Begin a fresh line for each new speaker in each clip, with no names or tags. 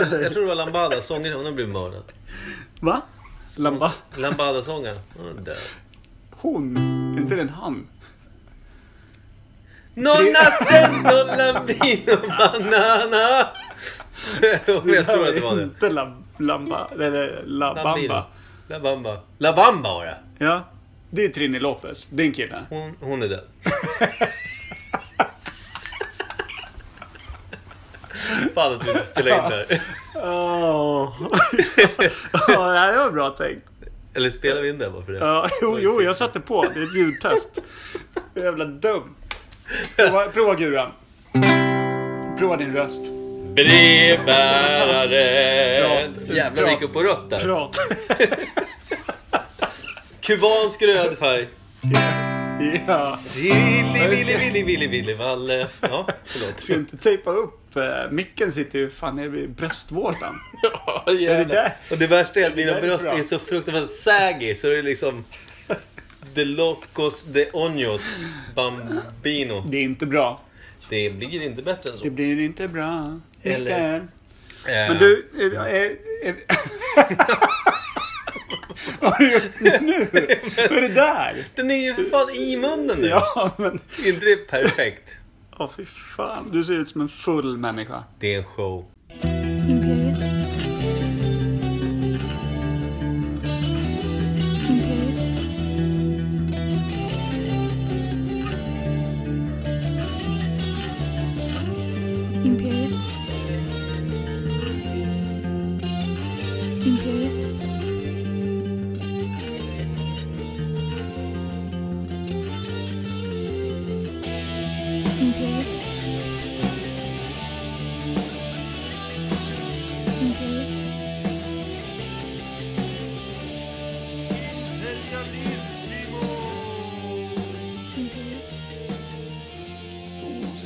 Jag, tror det var Lambada, sångaren, hon har blivit mördad.
Va? Lamba?
Lambada-sångaren, hon är död.
Hon? Inte den han?
Nonna Sendo Lambino Banana. Jag tror att det var det.
Inte la, Lamba, eller La. Bamba.
La Bamba. La Bamba var det.
Ja. Det är Trini Lopez. En kille.
Hon, hon är död. Fan att vi inte spelade in där.
Åh. ja, det var bra tänkt.
Eller spelar vi in det bara för det?
Ja, jo, jo, jag satte på. Det är ett ljudtest. Det är jävla dumt. Prova, prova Guran. Prova din röst.
Brevbärare. Jävlar, vi gick upp på rött där.
Prat.
Kubansk röd färg.
Ja.
Silly, villy, villy, villy, villy, valle. Ja, förlåt.
Ska inte tejpa upp? eh, Micken sitter ju fan nere vid bröstvårtan.
Ja,
Är det
jävlar.
där?
Och det värsta är att mina
är
bröst är så fruktansvärt saggy så det är liksom... De locos de oños bambino.
Det är inte bra.
Det blir inte bättre än så.
Det blir inte bra.
Eller-
Mikael.
Eh,
Men du... Är, är, är... Vad har du gjort nu? Vad är det där?
Den är ju för fan i munnen nu.
Ja, men...
Är inte det perfekt?
Åh, fy fan. Du ser ut som en full människa.
Det är en show.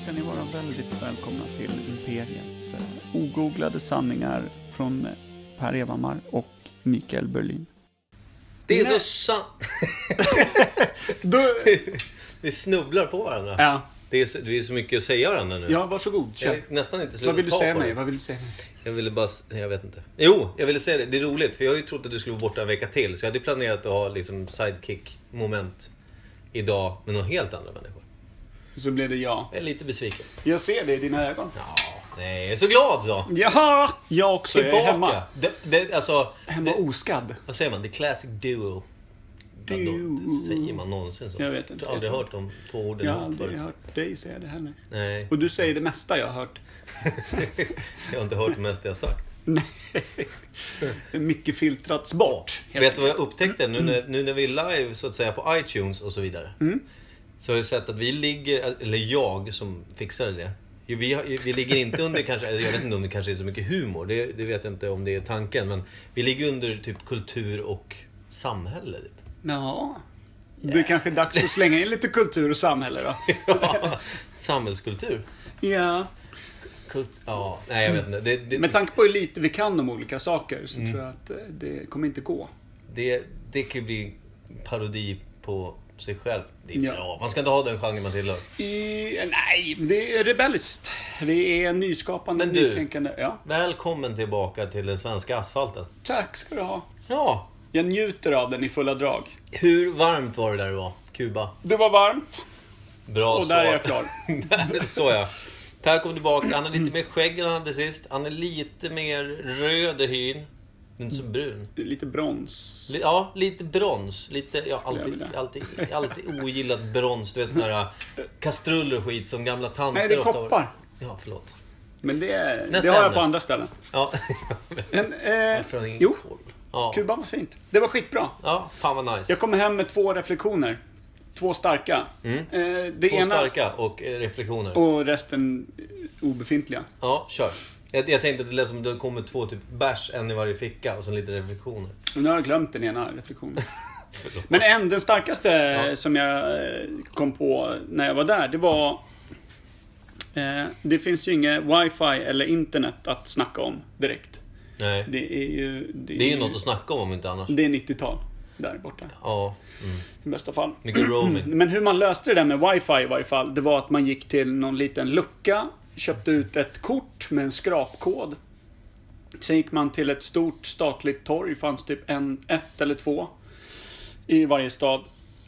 Ska ni vara väldigt välkomna till Imperiet. Ogooglade sanningar från Per Evhammar och Mikael Berlin.
Det är
Nej.
så sant. Vi snubblar på varandra.
Ja,
Det, är så, det är så mycket att säga varandra nu.
ja varsågod.
Jag nästan inte
Vad vill du säga mig? Vad vill du säga mig?
Jag ville bara... Jag vet inte. Jo, jag ville säga det. Det är roligt. För jag har ju trott att du skulle vara borta en vecka till. Så jag hade planerat att ha liksom sidekick-moment idag med några helt andra människor.
Så blev det ja.
Jag är lite besviken.
Jag ser det i dina ögon.
Ja, nej, jag är så glad så.
Jaha! Jag också. Jag är
Tillbaka.
hemma.
Det, det, alltså,
Hemma
det,
oskadd.
vad säger man? The classic duo.
Duo.
Säger man någonsin så?
Jag vet inte.
Jag har aldrig hört de två orden
Jag har aldrig
förut.
hört dig säga det heller.
Nej,
Och du säger det mesta jag har hört.
jag har inte hört det mesta jag har sagt.
Nej. Mycket filtrats bort. helt
Vet du vad jag upptäckte nu när, nu när vi är live så att säga på iTunes och så vidare?
Mm.
Så har jag sett att vi ligger, eller jag som fixade det. Vi, vi ligger inte under kanske, jag vet inte om det kanske är så mycket humor. Det, det vet jag inte om det är tanken. Men vi ligger under typ kultur och samhälle. Typ.
Jaha. Det är kanske dags att slänga in lite kultur och samhälle då.
Ja, Samhällskultur.
Ja.
Kult, ja, nej jag vet inte. Det, det,
Med tanke på hur lite vi kan om olika saker
Mm.
så tror jag att eh, det kommer inte gå.
det, det kan ju bli parodi på sig själv. Det är
Ja.
bra. Man ska inte ha den genren man tillhör.
I, nej, det är rebelliskt. Det är nyskapande,
Men du-
nytänkande. Ja.
Välkommen tillbaka till den svenska asfalten.
Tack ska du ha.
Ja,
Jag njuter av den i fulla drag.
hur varmt var det där det var? Kuba?
Det var varmt
Bra
och
svar.
där är jag klar.
Där, så ja. Per kom tillbaka. Han har lite mer skägg än han hade sist. Han är lite mer röd i hyn. Inte så brun.
Det är lite brons.
Li- Ja, lite brons. Lite, ja, alltid, alltid, alltid ogillat brons. Du vet såna här kastruller och skit som gamla tanter
Nej, det är koppar.
Ja, förlåt.
Men det, det har jag på andra ställen.
Ja.
Men, eh, jo.
Ja.
Kuban var fint. Det var skitbra.
ja, fan vad nice.
Jag kommer hem med två reflektioner. Två starka. Eh, det
Mm. Två
ena
starka och eh, reflektioner.
och resten eh, obefintliga.
Ja, kör. Jag, jag tänkte att det lät som att det kommer två typ bärs, en i varje ficka och sen lite reflektioner.
Och nu har jag glömt den ena reflektionen. Men en, den starkaste
Ja.
som jag eh, kom på när jag var där, det var... Eh, det finns ju inget wifi eller internet att snacka om direkt.
Nej.
Det är ju...
Det är ju något att snacka om om inte annars.
Det är 90-tal. Där borta.
Ja. Mm.
I bästa fall.
Mycket roaming.
Men hur man löste det där med wifi i varje fall, det var att man gick till någon liten lucka, köpte ut ett kort med en skrapkod. Sen gick man till ett stort statligt torg. Det fanns typ en, ett eller två i varje stad.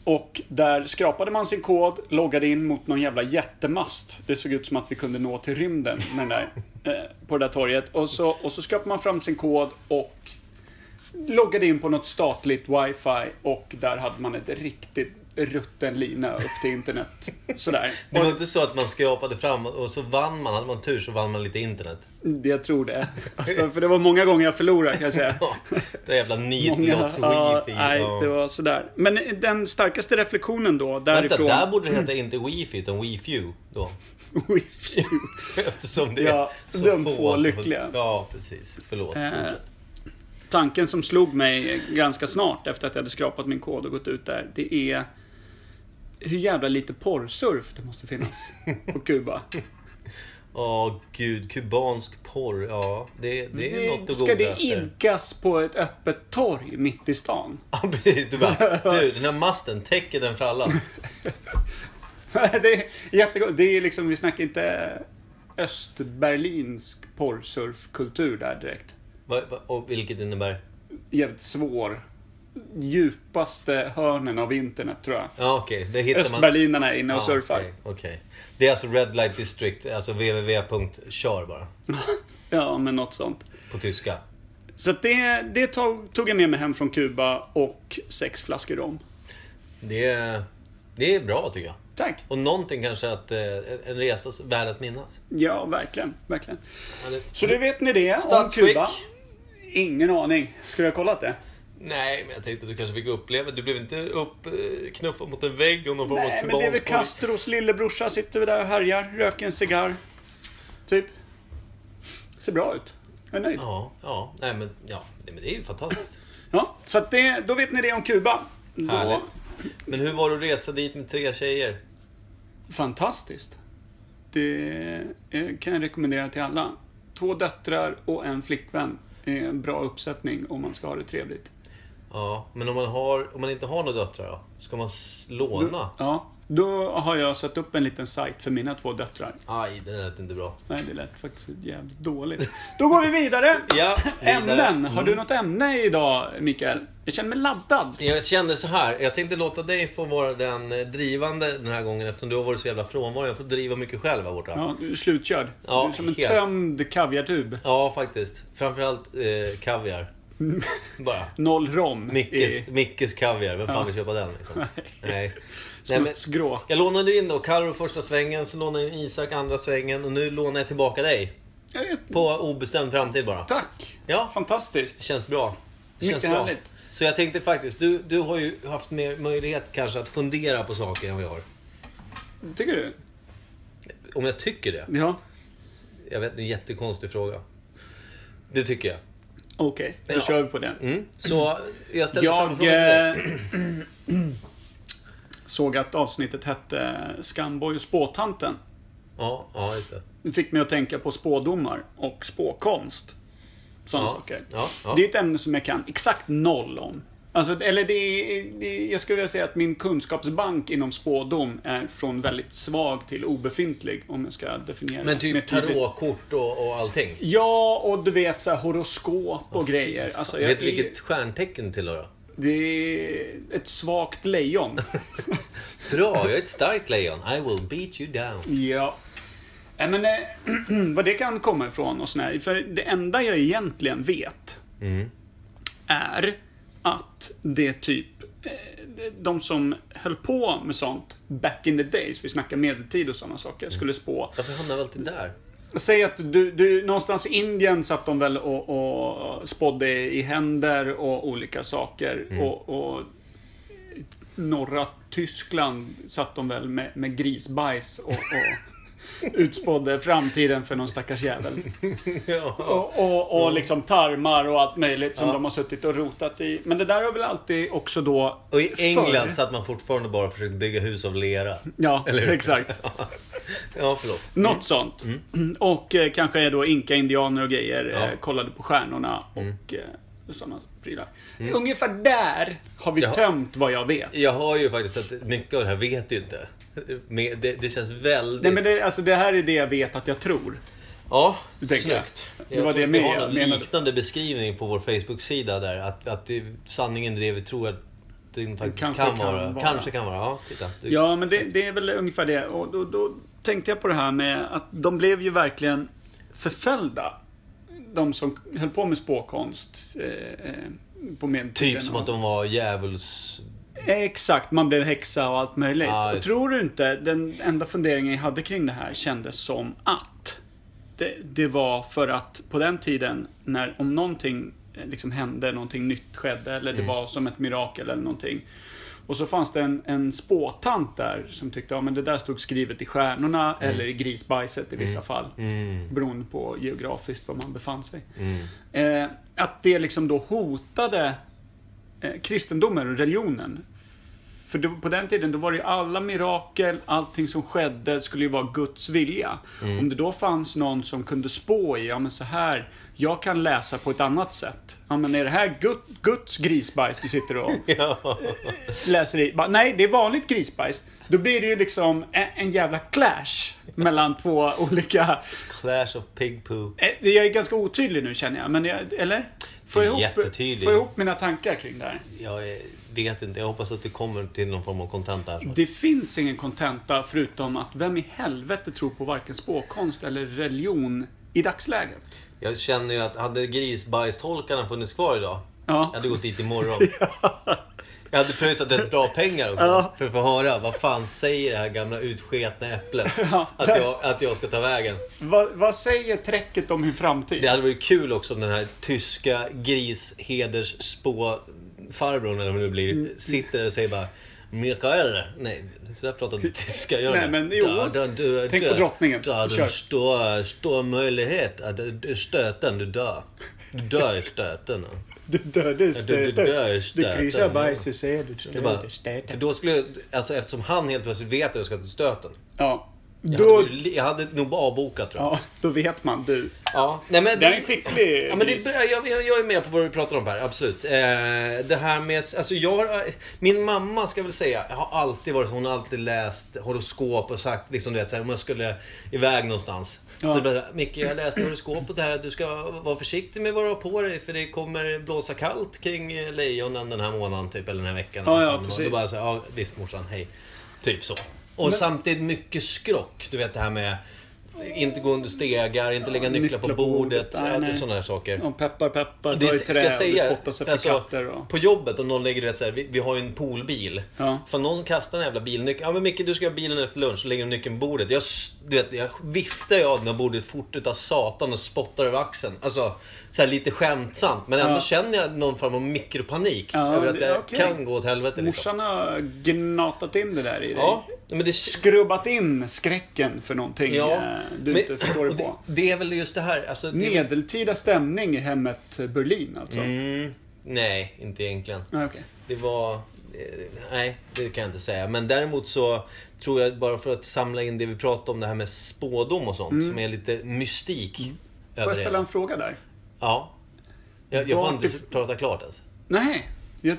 Och där skrapade man sin kod, loggade in mot någon jävla jättemast. Det såg ut som att vi kunde nå till rymden med den där, eh, på det där torget. Och så, och så skrapade man fram sin kod och loggade in på något statligt wifi. Och där hade man ett riktigt rutten lina upp till internet. Sådär.
Det var inte så att man skrapade fram och så vann man. Hade man tur så vann man lite internet.
jag tror det. Alltså, för det var många gånger jag förlorade kan jag säga.
Ja, det jävla nitlotts
ja,
wifi.
nej, det var sådär. Men den starkaste reflektionen då,
Vänta,
därifrån...
där borde det heta inte wifi utan wifi då.
Wifi.
Eftersom det
Ja,
är så
de
få,
få
som-
lyckliga.
Ja, precis. Förlåt.
Eh. Tanken som slog mig ganska snart efter att jag hade skrapat min kod och gått ut där, det är hur jävla lite porrsurf det måste finnas på Kuba.
Åh gud, kubansk porr. Ja, det, det är något att
Ska det
efter.
idkas på ett öppet torg mitt i stan?
Ja, precis. Du bara, du, den här masten, täcker den frallan?
det är jättegott. Det är liksom, vi snackar inte östberlinsk porrsurfkultur där direkt.
Va, va, och vilket innebär?
Jävligt svår. Djupaste hörnen av internet tror jag.
Ja, okej. Det hittar man...
Östberlinarna är inne och
Ja,
surfar.
okej, okej. Det är alltså Red Light District, alltså www.kör bara.
Ja, men något sånt.
På tyska.
Så det, det tog, tog jag med mig hem från Kuba och sex flaskor rom.
Det är, det är bra tycker jag.
Tack!
Och någonting kanske att, eh, en resa värd att minnas.
Ja, verkligen. verkligen.
Ja, det-
Så det vet ni det om. Kuba. Ingen aning. Skulle jag ha kollat det?
Nej, men jag tänkte att du kanske fick uppleva Du blev inte uppknuffad mot en vägg och någon form av
Nej, men det är väl? Castros lillebrorsa. Sitter där och härjar, röker en cigarr. Typ. Ser bra ut. Jag är nöjd.
Ja, ja. Nej men, ja. Nej, men det är ju fantastiskt.
Ja, så att det, då vet ni det om Kuba. Då,
Härligt. Men hur var det att resa dit med tre tjejer?
fantastiskt. Det kan jag rekommendera till alla. Två döttrar och en flickvän är en bra uppsättning om man ska ha det trevligt.
Ja, men om man, har, om man inte har några döttrar då? Ska man låna?
Ja, då har jag satt upp en liten sajt för mina två döttrar.
Aj, det lät inte bra.
Nej, det lät faktiskt jävligt dåligt. Då går vi vidare.
Ja, vidare.
Ämnen. Har du något ämne idag, Mikael? Jag känner mig laddad.
Jag kände så här. Jag tänkte låta dig få vara den drivande den här gången eftersom du har varit så jävla frånvarande. Jag får driva mycket själv här borta. Ja,
Ja, du är slutkörd.
Ja,
du är som en
helt.
tömd kaviartub.
faktiskt. Framförallt eh, kaviar. Bara.
Noll rom.
Mickes,
i
Mickes kaviar. Vem fan vill köpa den liksom? Nej. Nej,
Smutsgrå.
jag lånade in då Karo första svängen, så lånade jag in Isak andra svängen och nu lånar jag tillbaka dig.
Jag.
På obestämd framtid bara.
Tack.
Ja.
Fantastiskt.
Det känns bra. Det känns
Mycket
bra.
härligt.
Så jag tänkte faktiskt, du, du har ju haft mer möjlighet kanske att fundera på saker än vad jag har.
Tycker du?
Om jag tycker det?
Ja.
Jag vet, det är en jättekonstig fråga. Det tycker jag.
Okej, då
Ja.
kör vi på den.
Mm. Så jag ställer
Jag eh, såg att avsnittet hette Skamboy och spåtanten.
Ja, ja, just det.
Det fick mig att tänka på spådomar och spåkonst. Sådana
Ja,
saker.
ja, ja.
Det är ett ämne som jag kan exakt noll om. Alltså, eller det är, det, jag skulle vilja säga att min kunskapsbank inom spådom är från väldigt svag till obefintlig, om jag ska definiera
Men
mer
typ tarotkort och, och allting.
Ja, och du vet så här, horoskop och grejer. Alltså, jag
Vet du vilket stjärntecken tillhör då?
Det är ett svagt lejon.
Bra, jag är ett starkt lejon. I will beat you down.
ja. Nej, men eh, vad det kan komma ifrån och sådär. För det enda jag egentligen vet
Mm.
är att det typ eh, de som höll på med sånt back in the days, vi snackar medeltid och sådana saker, skulle spå.
Varför hamnar vi alltid där?
Säg att du, du, någonstans i Indien satt de väl och, och spådde i händer och olika saker. Och, och i norra Tyskland satt de väl med, med grisbajs och, och utspådde framtiden för någon stackars jävel.
Ja.
Och, och, och liksom tarmar och allt möjligt som
Ja.
de har suttit och rotat i. Men det där har väl alltid också då...
Och i England
förr-
satt man fortfarande bara och försökte bygga hus av lera.
Ja, exakt.
Ja, förlåt.
Något sånt. Och eh, kanske då inka-indianer och grejer
Ja.
eh, kollade på stjärnorna och eh, sådana prylar. Ungefär där har vi
Ja.
tömt vad jag vet.
Jag har ju faktiskt att mycket av det här vet du inte. Men Det, det känns väldigt...
Nej men det, alltså, det här är det jag vet att jag tror.
Ja,
jag.
snyggt.
Det var
tror
det
vi
med
har
jag
en
menade.
liknande beskrivning på vår Facebook-sida där. Att, att det, sanningen är det vi tror att det faktiskt
Kanske
kan,
kan
vara.
vara.
Kanske kan vara. Ja, titta. Du,
Ja, men det, det är väl ungefär det. Och då, då tänkte jag på det här med att de blev ju verkligen förföljda. De som höll på med spåkonst eh, eh, på medeltiden.
Typ som att de var djävuls...
Exakt, man blev häxa och allt möjligt.
Ja,
och tror du inte, den enda funderingen jag hade kring det här kändes som att det, det var för att på den tiden, när om någonting eh, liksom hände, någonting nytt skedde, eller
Mm.
det var som ett mirakel eller någonting. Och så fanns det en, en spåtant där som tyckte, ja men det där stod skrivet i stjärnorna eller i grisbajset i vissa fall.
Mm.
Beroende på geografiskt var man befann sig.
Mm.
Eh, att det liksom då hotade kristendomen och religionen. För det, på den tiden då var det ju alla mirakel, allting som skedde skulle ju vara Guds vilja.
Mm.
Om det då fanns någon som kunde spå i, ja men så här, jag kan läsa på ett annat sätt. Ja men är det här Gud, Guds grisbajs du sitter och
Ja.
läser i? Bara, Nej, det är vanligt grisbajs. Då blir det ju liksom en, en jävla clash mellan två olika...
Clash of pig poo.
Eh, Jag är ganska otydlig nu känner jag, men jag, eller?
Är
ihop, jag ihop mina tankar kring det här?
Jag vet inte. Jag hoppas att det kommer till någon form av content där.
Det finns ingen kontenta förutom att vem i helvete tror på varken spåkonst eller religion i dagsläget?
Jag känner ju att hade grisbajstolkarna funnits kvar idag.
Ja.
Jag hade gått dit imorgon. Jag hade pröjsat rätt bra pengar också.
Ja.
För att få höra vad fan säger det här gamla utsketna äpplet.
Ja,
Att, jag, att jag ska ta vägen.
Vad, vad säger träcket om min framtid?
Det hade varit kul också om den här tyska grishedersspåfarbrorn, eller vad det nu blir,
Mm.
sitter och säger bara Mikael, nej, så där pratar inte tyska, gör
Nej,
det?
men jo.
Da, da, du,
Tänk på drottningen. Kör.
en stor, stor möjlighet att du- stöten, du dör. Du dör i stöten.
Du dödade
du stöten.
Du kryssar bajset säger du
Det bara,
dödade
för
stöten.
då skulle, alltså eftersom han helt plötsligt vet att jag ska till stöten.
Ja.
Jag,
Då,
hade, jag hade nog avbokat tror jag.
ja, då vet man. Du.
Ja, nej men...
Det är en skicklig
Ja, men det, jag, jag, jag är med på vad du pratar om här, absolut. Eh, det här med, alltså jag har, min mamma ska jag väl säga, har alltid varit så, hon har alltid läst horoskop och sagt, liksom du vet, så här, om jag skulle iväg någonstans.
Ja.
Så bara, Micke, jag läste horoskopet här att du ska vara försiktig med vad du har på dig, för det kommer blåsa kallt kring lejonen den här månaden, typ, eller den här veckan.
Ja, ja, precis.
Då bara så, här, ja visst morsan, hej. Typ så. Och
Men-
samtidigt mycket skrock, du vet det här med inte gå under stegar, inte lägga nycklar, på bordet,
Nej,
ja,
nej.
sådana här saker.
Ja, peppar, peppar, dra i trä
jag säga,
spottas efter
alltså,
katter och...
På jobbet om någon lägger rätt så här, vi, vi har ju en poolbil.
Ja.
För någon kastar en jävla bilnyckel. Ja men Micke du ska ha bilen efter lunch, så lägger du nyckeln på bordet. Jag, du vet, jag viftar av den bordet fort utav satan och spottar över axeln. Alltså, så här lite skämtsamt. Men ändå
Ja.
känner jag någon form av mikropanik.
Ja,
över att
det- okej.
kan gå åt helvete liksom.
Morsan har gnatat in det där i dig.
Ja, men det...
Skrubbat in skräcken för någonting
Ja,
eh, du
men-
inte förstår dig
och det,
på.
det är väl just det här. Alltså, det,
Medeltida stämning i hemmet Berlin alltså.
mm, nej, inte egentligen.
Nej, okej.
Det var... eh, Nej, det kan jag inte säga. Men däremot så tror jag, bara för att samla in det vi pratade om, det här med spådom och sånt, som är lite mystik.
Mm. Får jag ställa en fråga där?
Ja. Jag, jag får inte
if-
prata klart ens.
Nej. Jag,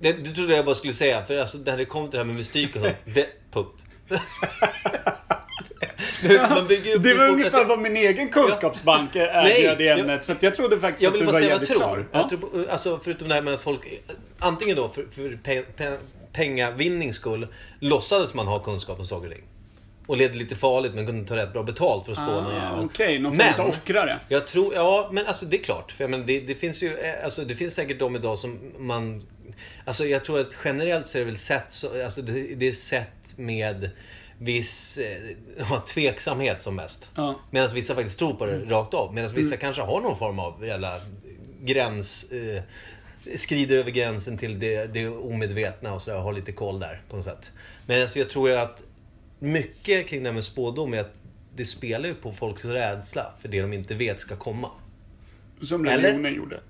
Det, det trodde jag bara skulle säga, för alltså, när det kommer till det här med mystik och sånt, det... Punkt. Upp
det var ungefär
att-
vad min egen kunskapsbank
Nej,
erbjöd i
jag-
ämnet. Så att jag trodde faktiskt
Jag
att
vill
du
bara
var
säga jag
jävligt
tror.
klar.
Jag
Ja.
tror på, alltså, förutom det här med att folk, antingen då för, för pe, pe, pengavinnings skull, låtsades man ha kunskap om saker och ting. Och levde lite farligt men kunde ta rätt bra betalt för att spå någon
Ah. Okej, någon
Men-
form av ockrare.
Jag tror, ja men alltså det är klart. För jag menar, det, det finns ju, eh, alltså det finns säkert de idag som man... Alltså jag tror att generellt så är det väl sett så, alltså det, det är sett med viss eh, ja, tveksamhet som mest.
Ja.
Medan vissa faktiskt tror på det rakt av. Medan vissa kanske har någon form av jävla gräns... Eh, skrider över gränsen till det, det omedvetna och så där, har lite koll där på något sätt. Men alltså jag tror ju att mycket kring det här med spådom är att det spelar ju på folks rädsla för det de inte vet ska komma.
Som
Eller?
religionen gjorde.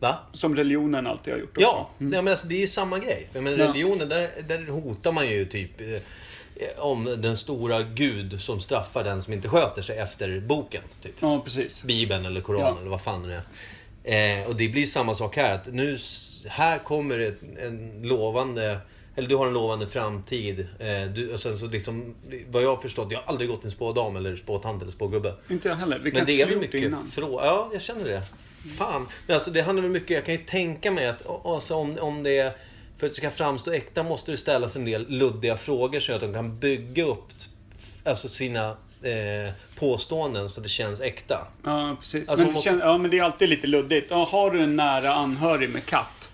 Va?
Som religionen alltid har gjort också.
Ja, nej, men alltså, det är ju samma grej. För, men
Mm. Ja.
religionen, där, där hotar man ju typ eh, om den stora gud som straffar den som inte sköter sig efter boken. Typ.
Ja, precis.
Bibeln eller Koranen
Ja.
eller vad fan det är. Eh, och det blir samma sak här. Att nu, här kommer ett, en lovande... eller du har en lovande framtid. Eh, du, och sen så liksom, vad jag har förstått, jag har aldrig gått till en spådam eller spåtant eller spågubbe.
Inte jag heller. Vi
Men
kanske
det är väl
gjort det
mycket
innan.
frågor. Ja, jag känner det. Fan. Men alltså det handlar väl mycket, jag kan ju tänka mig att alltså, om, om det är, för att det ska framstå äkta måste det ställas en del luddiga frågor så att de kan bygga upp alltså sina eh, påståenden så att det känns äkta.
Ja, precis.
Alltså,
men,
måste-
ja, men det är alltid lite luddigt. Ja, har du en nära anhörig med katt?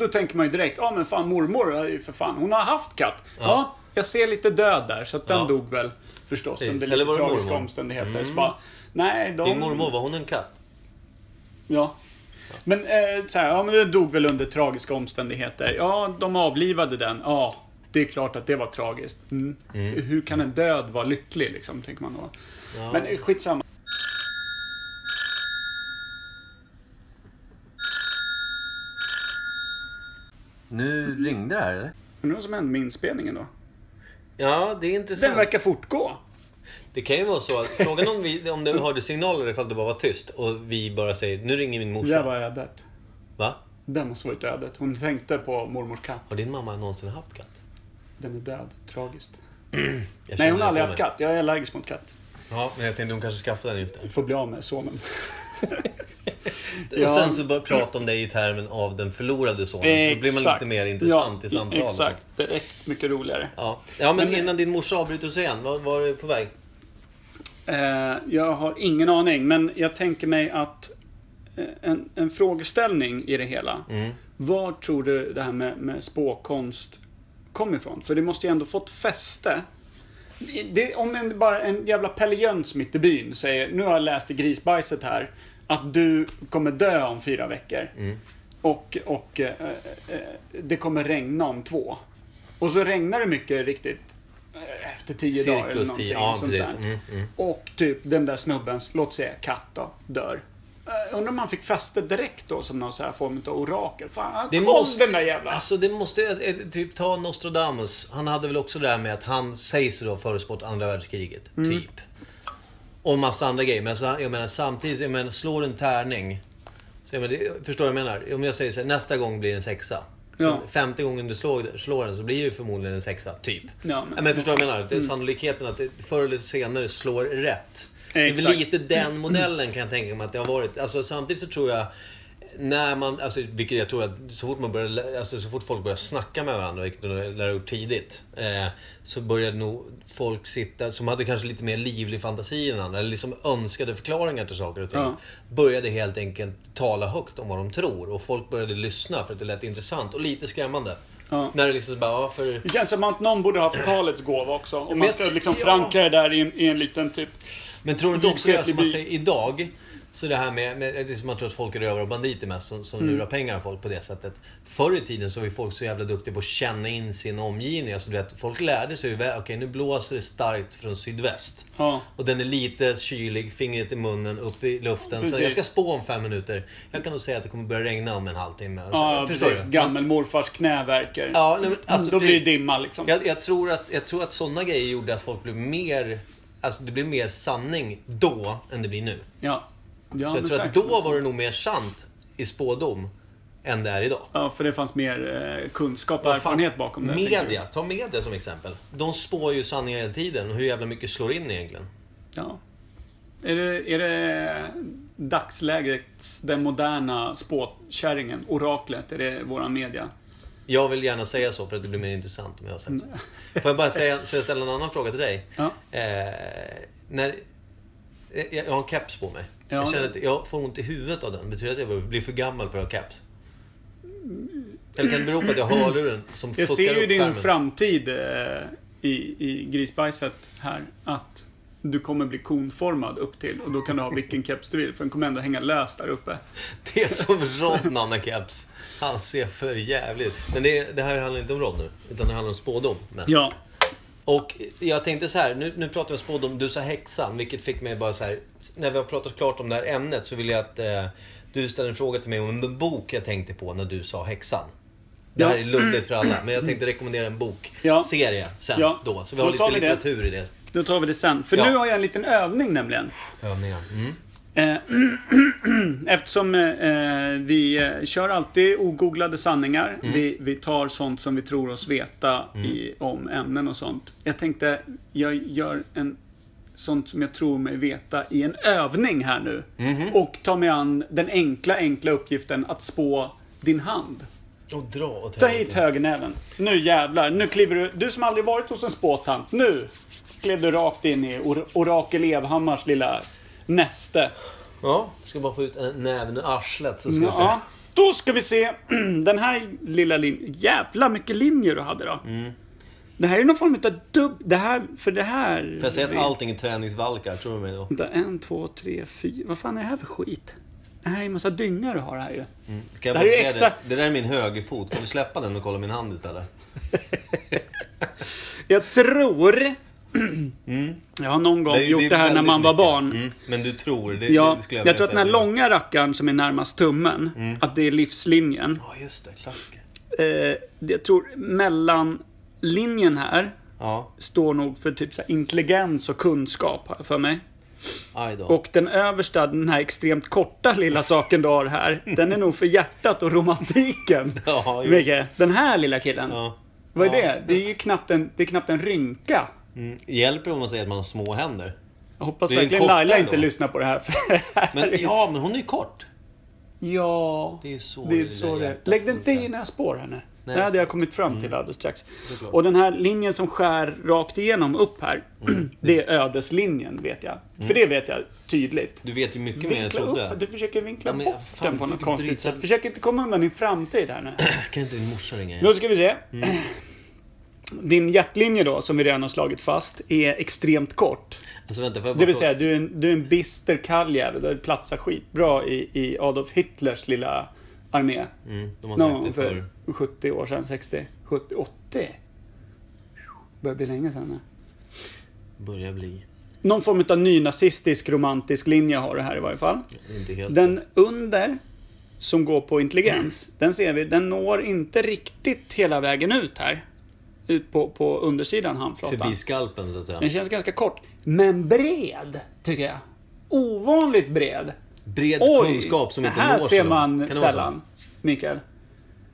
Då tänker man ju direkt, ja men fan mormor, är ju för fan, hon har haft katt. Ja, jag ser lite död där, så att den
Ja.
dog väl förstås
Precis.
under lite tragiska
mormor?
omständigheter. Så bara, nej, de...
Din mormor, var hon en katt?
Ja. Men eh, så här, ja men den dog väl under tragiska omständigheter. Ja, de avlivade den. Ja, det är klart att det var tragiskt. Mm. Hur kan en död vara lycklig liksom, tänker man då.
Ja.
Men eh, skitsamma.
Nu ringde det här eller?
Undrar vad som hände med inspelningen då?
Ja, det är intressant.
Den verkar fortgå.
Det kan ju vara så att, frågan om, vi, om du hörde signaler ifall det bara var tyst och vi bara säger nu ringer min morsa.
Det var ödet.
Va?
Den måste varit ödet. Hon tänkte på mormors katt.
Har din mamma någonsin haft katt?
Den är död. Tragiskt. Nej, hon har
det
aldrig haft katt. Jag är allergisk mot katt.
Ja, men jag tänkte hon kanske skaffade den just där.
Får bli av med sonen.
Och sen så börjar prata om dig i termen av den förlorade sonen. Så då blir man lite mer intressant i samtalet.
Exakt. Direkt mycket roligare.
Ja. ja, men,
Men-
innan din morsa avbryter oss igen, var, var är du på väg?
Eh, jag har ingen aning, men jag tänker mig att eh, en, en frågeställning i det hela.
Mm.
Var tror du det här med, med spåkonst kom ifrån? För det måste ju ändå fått fäste. Det, om en, bara en jävla Pelle Jöns mitt i byn säger, nu har jag läst i grisbajset här, att du kommer dö om fyra veckor.
Mm.
Och, och eh, eh, det kommer regna om två. Och så regnar det mycket riktigt eh, efter tio dagar eller
Cirkus
någonting
10, ja
sånt
precis.
där.
Mm, mm.
Och typ den där snubbens, låt säga katt då, dör. Uh, undrar om man fick fäste direkt då som någon så här form av orakel. Fan,
Det
kom
måste-
den där jävla...
Alltså det måste, eh, typ ta Nostradamus. Han hade väl också det där med att han sägs ju då ha förutspått andra världskriget.
Mm.
Typ. Och massa andra grejer. Men alltså, jag menar samtidigt, jag menar slår en tärning. Så jag menar, det- förstår du vad jag menar? Om jag säger så här, nästa gång blir det en sexa.
Ja.
Femte gången du slår, slår den så blir det förmodligen en sexa, typ.
Ja,
men, men förstår du vad jag menar? Det är sannolikheten att det förr eller senare slår rätt. Det är väl lite den modellen kan jag tänka mig att det har varit. Alltså, samtidigt så tror jag när man, alltså, vilket jag tror att så fort, man börjar, alltså, så fort folk börjar snacka med varandra, vilket de lär ha gjort tidigt, eh, så började nog folk sitta, som hade kanske lite mer livlig fantasi än andra, eller liksom önskade förklaringar till saker och ting,
Ja.
började helt enkelt tala högt om vad de tror. Och folk började lyssna för att det lät intressant och lite skrämmande.
Ja.
När det liksom bara, ja, för...
Det känns som att någon borde ha talets gåva också. Om man ska liksom förankra det där i en, i en liten typ...
Men tror du inte också det som man säger idag? Så det här med, med det som man tror att folk är rövare och banditer mest som, som
Mm.
lurar pengar av folk på det sättet. Förr i tiden så var ju folk så jävla duktiga på att känna in sin omgivning. Alltså du vet, folk lärde sig okej nu blåser det starkt från sydväst.
Ja.
Och den är lite kylig, fingret i munnen, upp i luften. Så
Precis.
jag ska spå om fem minuter. Jag kan nog säga att det kommer börja regna om en halvtimme. Alltså,
Ja, precis.
du?
Gammelmorfars knä värker.
Ja, nej, alltså,
Då blir det dimma liksom.
Jag, jag, tror att, jag tror att sådana grejer gjorde att folk blev mer... Alltså det blev mer sanning då än det blir nu.
Ja. ja
så jag tror att då var det nog mer sant i spådom än det är idag.
Ja, för det fanns mer eh, kunskap och
fan,
erfarenhet bakom det.
Media, ta media som exempel. De spår ju sanningar hela tiden. och Hur jävla mycket slår in egentligen?
Ja. Är det, är det dagslägets, den moderna spåtkärringen, oraklet, är det våran media?
Jag vill gärna säga så för att det blir mer intressant om jag har sagt så. Får jag bara säga, så jag ställa en annan fråga till dig?
Ja.
Eh, när, eh, jag har en keps på mig.
Ja,
jag känner att jag får ont i huvudet av den. Betyder det att jag blir för gammal för att ha keps? Eller kan det bero på att jag har hörluren som
Jag ser ju din
skärmen?
framtid eh, i, i grisbajset här. Att du kommer bli konformad upp till och då kan du ha vilken keps du vill. För den kommer ändå hänga löst där uppe.
Det är som Rod när keps. Han ser för jävligt. Men det, det här handlar inte om Rod nu. Utan det handlar om spådom. mest.
Ja.
Och jag tänkte så här, nu, nu pratar vi om spådom. Du sa häxan, vilket fick mig bara så här. När vi har pratat klart om det här ämnet så vill jag att eh, du ställer en fråga till mig om en bok jag tänkte på när du sa häxan. Det
Ja.
här är luddigt för alla, men jag tänkte rekommendera en
Ja.
bokserie sen
Ja.
då. Så vi har lite litteratur i det.
Då tar vi det sen. För
Ja.
nu har jag en liten övning nämligen.
Övningar. Mm.
Eh, Eftersom eh, vi eh, kör alltid ogooglade sanningar.
Mm.
Vi, vi tar sånt som vi tror oss veta i, om ämnen och sånt. Jag tänkte, jag gör en sånt som jag tror mig veta i en övning här nu.
Mhm.
Och tar mig an den enkla, enkla uppgiften att spå din hand.
Och dra åt
Ta hit högernäven. Nu jävlar. Nu kliver du... Du som aldrig varit hos en spåtant. Nu klev du rakt in i Or- Orakel Evhammars lilla näste.
Ja, ska bara få ut en näven ur arslet så ska vi se.
Ja, då ska vi se. Den här lilla linjen. Jävla mycket linjer du hade då. Det här är någon form av dubb... Det här... För det här...
Får jag säga att allting är träningsvalkar, tror du mig då?
Vänta, En, två, tre, fyra... Vad fan är det här för skit? Det här är en massa dynga du har här ju.
Kan jag
Det här är extra-
Det, det där är min högerfot. Kan du släppa den och kolla min hand istället?
Jag tror... Jag har någon gång
Mm. Det
gjort
det
det, här när man var
mycket.
barn.
Mm. Men du tror? Det,
Ja,
det
jag,
jag,
tror att den här långa rackaren som är närmast tummen,
Mm.
att det är livslinjen.
Ja, just det. Klassiker.
Eh, jag tror mellanlinjen här
Ja,
står nog för typ så här intelligens och kunskap, jag för mig. Och den översta, den här extremt korta lilla saken du har här, den är nog för hjärtat och romantiken.
Ja.
Micke, den här lilla killen.
Ja.
Vad är
Ja.
det? Det är ju knappt en, det är knappt en rynka.
Mm. Hjälper om man säger att man har små händer?
Jag hoppas verkligen Laila inte
då.
lyssnar på det här.
Men, ja, men hon är ju kort.
Ja,
Det är så
det är så det Lägg den inte i några spår nu.
Nej.
Det hade jag kommit fram till alldeles strax. Och den här linjen som skär rakt igenom upp här.
Mm.
Det är ödeslinjen, vet jag. För det vet jag tydligt.
Du vet ju mycket mer än jag
Vinkla
trodde.
upp, du försöker vinkla
Ja, men
bort
fan,
den på något konstigt
bryta-
sätt. Försök inte komma undan din framtid här nu.
Kan inte din morsa ringa
Nu
igen?
ska vi se.
Mm.
Din hjärtlinje då, som vi redan har slagit fast, är extremt kort.
Alltså vänta, får jag bara
Det vill säga, du är en, du är en bister kall jävel. Du platsar skitbra i, i Adolf Hitlers lilla armé.
Mm, de har
Någon
sagt
gång
det
för
förr.
70 år sedan, 60, 70, 80. Börjar bli länge sedan.
Börjar bli.
Någon form av nynazistisk romantisk linje har du här i varje fall.
Inte helt
Den under, som går på intelligens, den ser vi, den når inte riktigt hela vägen ut här. Ut på, på undersidan handflatan.
förbi skalpen så att säga.
Den känns ganska kort, men bred, tycker jag. Ovanligt bred.
Bred
Oj,
kunskap som inte
det här ser man sällan, Mikael.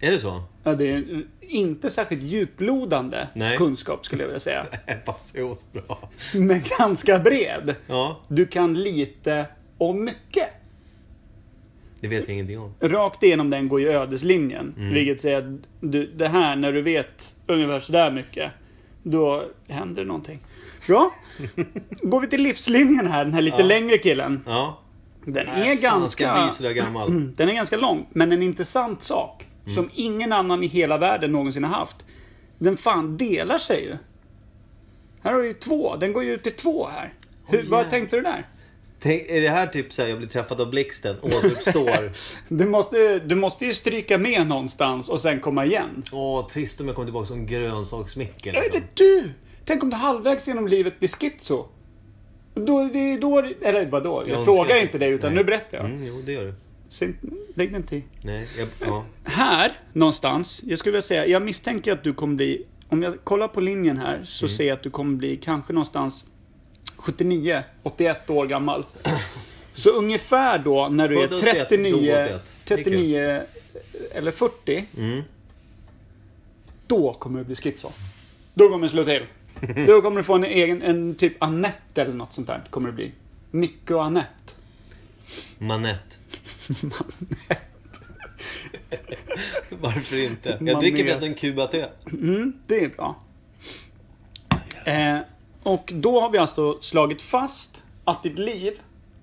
Är det så?
Ja, det är inte särskilt djuplodande
Nej.
kunskap skulle jag vilja säga.
Det passar ju oss bra.
Men ganska bred.
Ja,
Du kan lite om mycket.
Det vet jag ingenting om.
Rakt igenom den går ju ödeslinjen.
Mm.
Vilket säger att du, det här, när du vet ungefär sådär mycket, då händer någonting. Bra. Går vi till livslinjen här, den här lite
Ja.
längre killen.
Ja.
Den
Nej,
är
fan, ska
ganska...
gammal.
Den är ganska lång, men en intressant sak.
Mm.
Som ingen annan i hela världen någonsin har haft. Den fan delar sig ju. Här har du ju två. Den går ju ut till två här. Hur, vad
jävlar.
tänkte du där?
Tänk, är det här typ såhär, jag blir träffad av blixten, återuppstår.
Du måste, du måste ju stryka med någonstans och sen komma igen.
Åh, trist om jag kommer tillbaka som grönsaksmicke
Eller
liksom.
du! Tänk om du halvvägs genom livet blir schizo. Då, det är då, eller vadå? Jag
Ja,
frågar inte dig utan
Nej.
nu berättar jag.
Mm, jo, det gör du.
Sen, lägg den till.
Nej, jag, ja.
Här någonstans, jag skulle vilja säga, jag misstänker att du kommer bli, om jag kollar på linjen här så
Mm.
ser jag att du kommer bli kanske någonstans 79, 81 år gammal. Så ungefär då när du är
Född 81, dog
39,
81. Det är kul.
39 eller 40,
Mm.
då kommer du bli schizo. Då kommer det slå till. Då kommer du få en egen, en typ Annette eller något sånt där. Kommer det bli. Micke och Annette.
Manett. Varför inte? Jag dricker förresten Cuba-te.
Mm, det är bra. Eh, och då har vi alltså slagit fast att ditt liv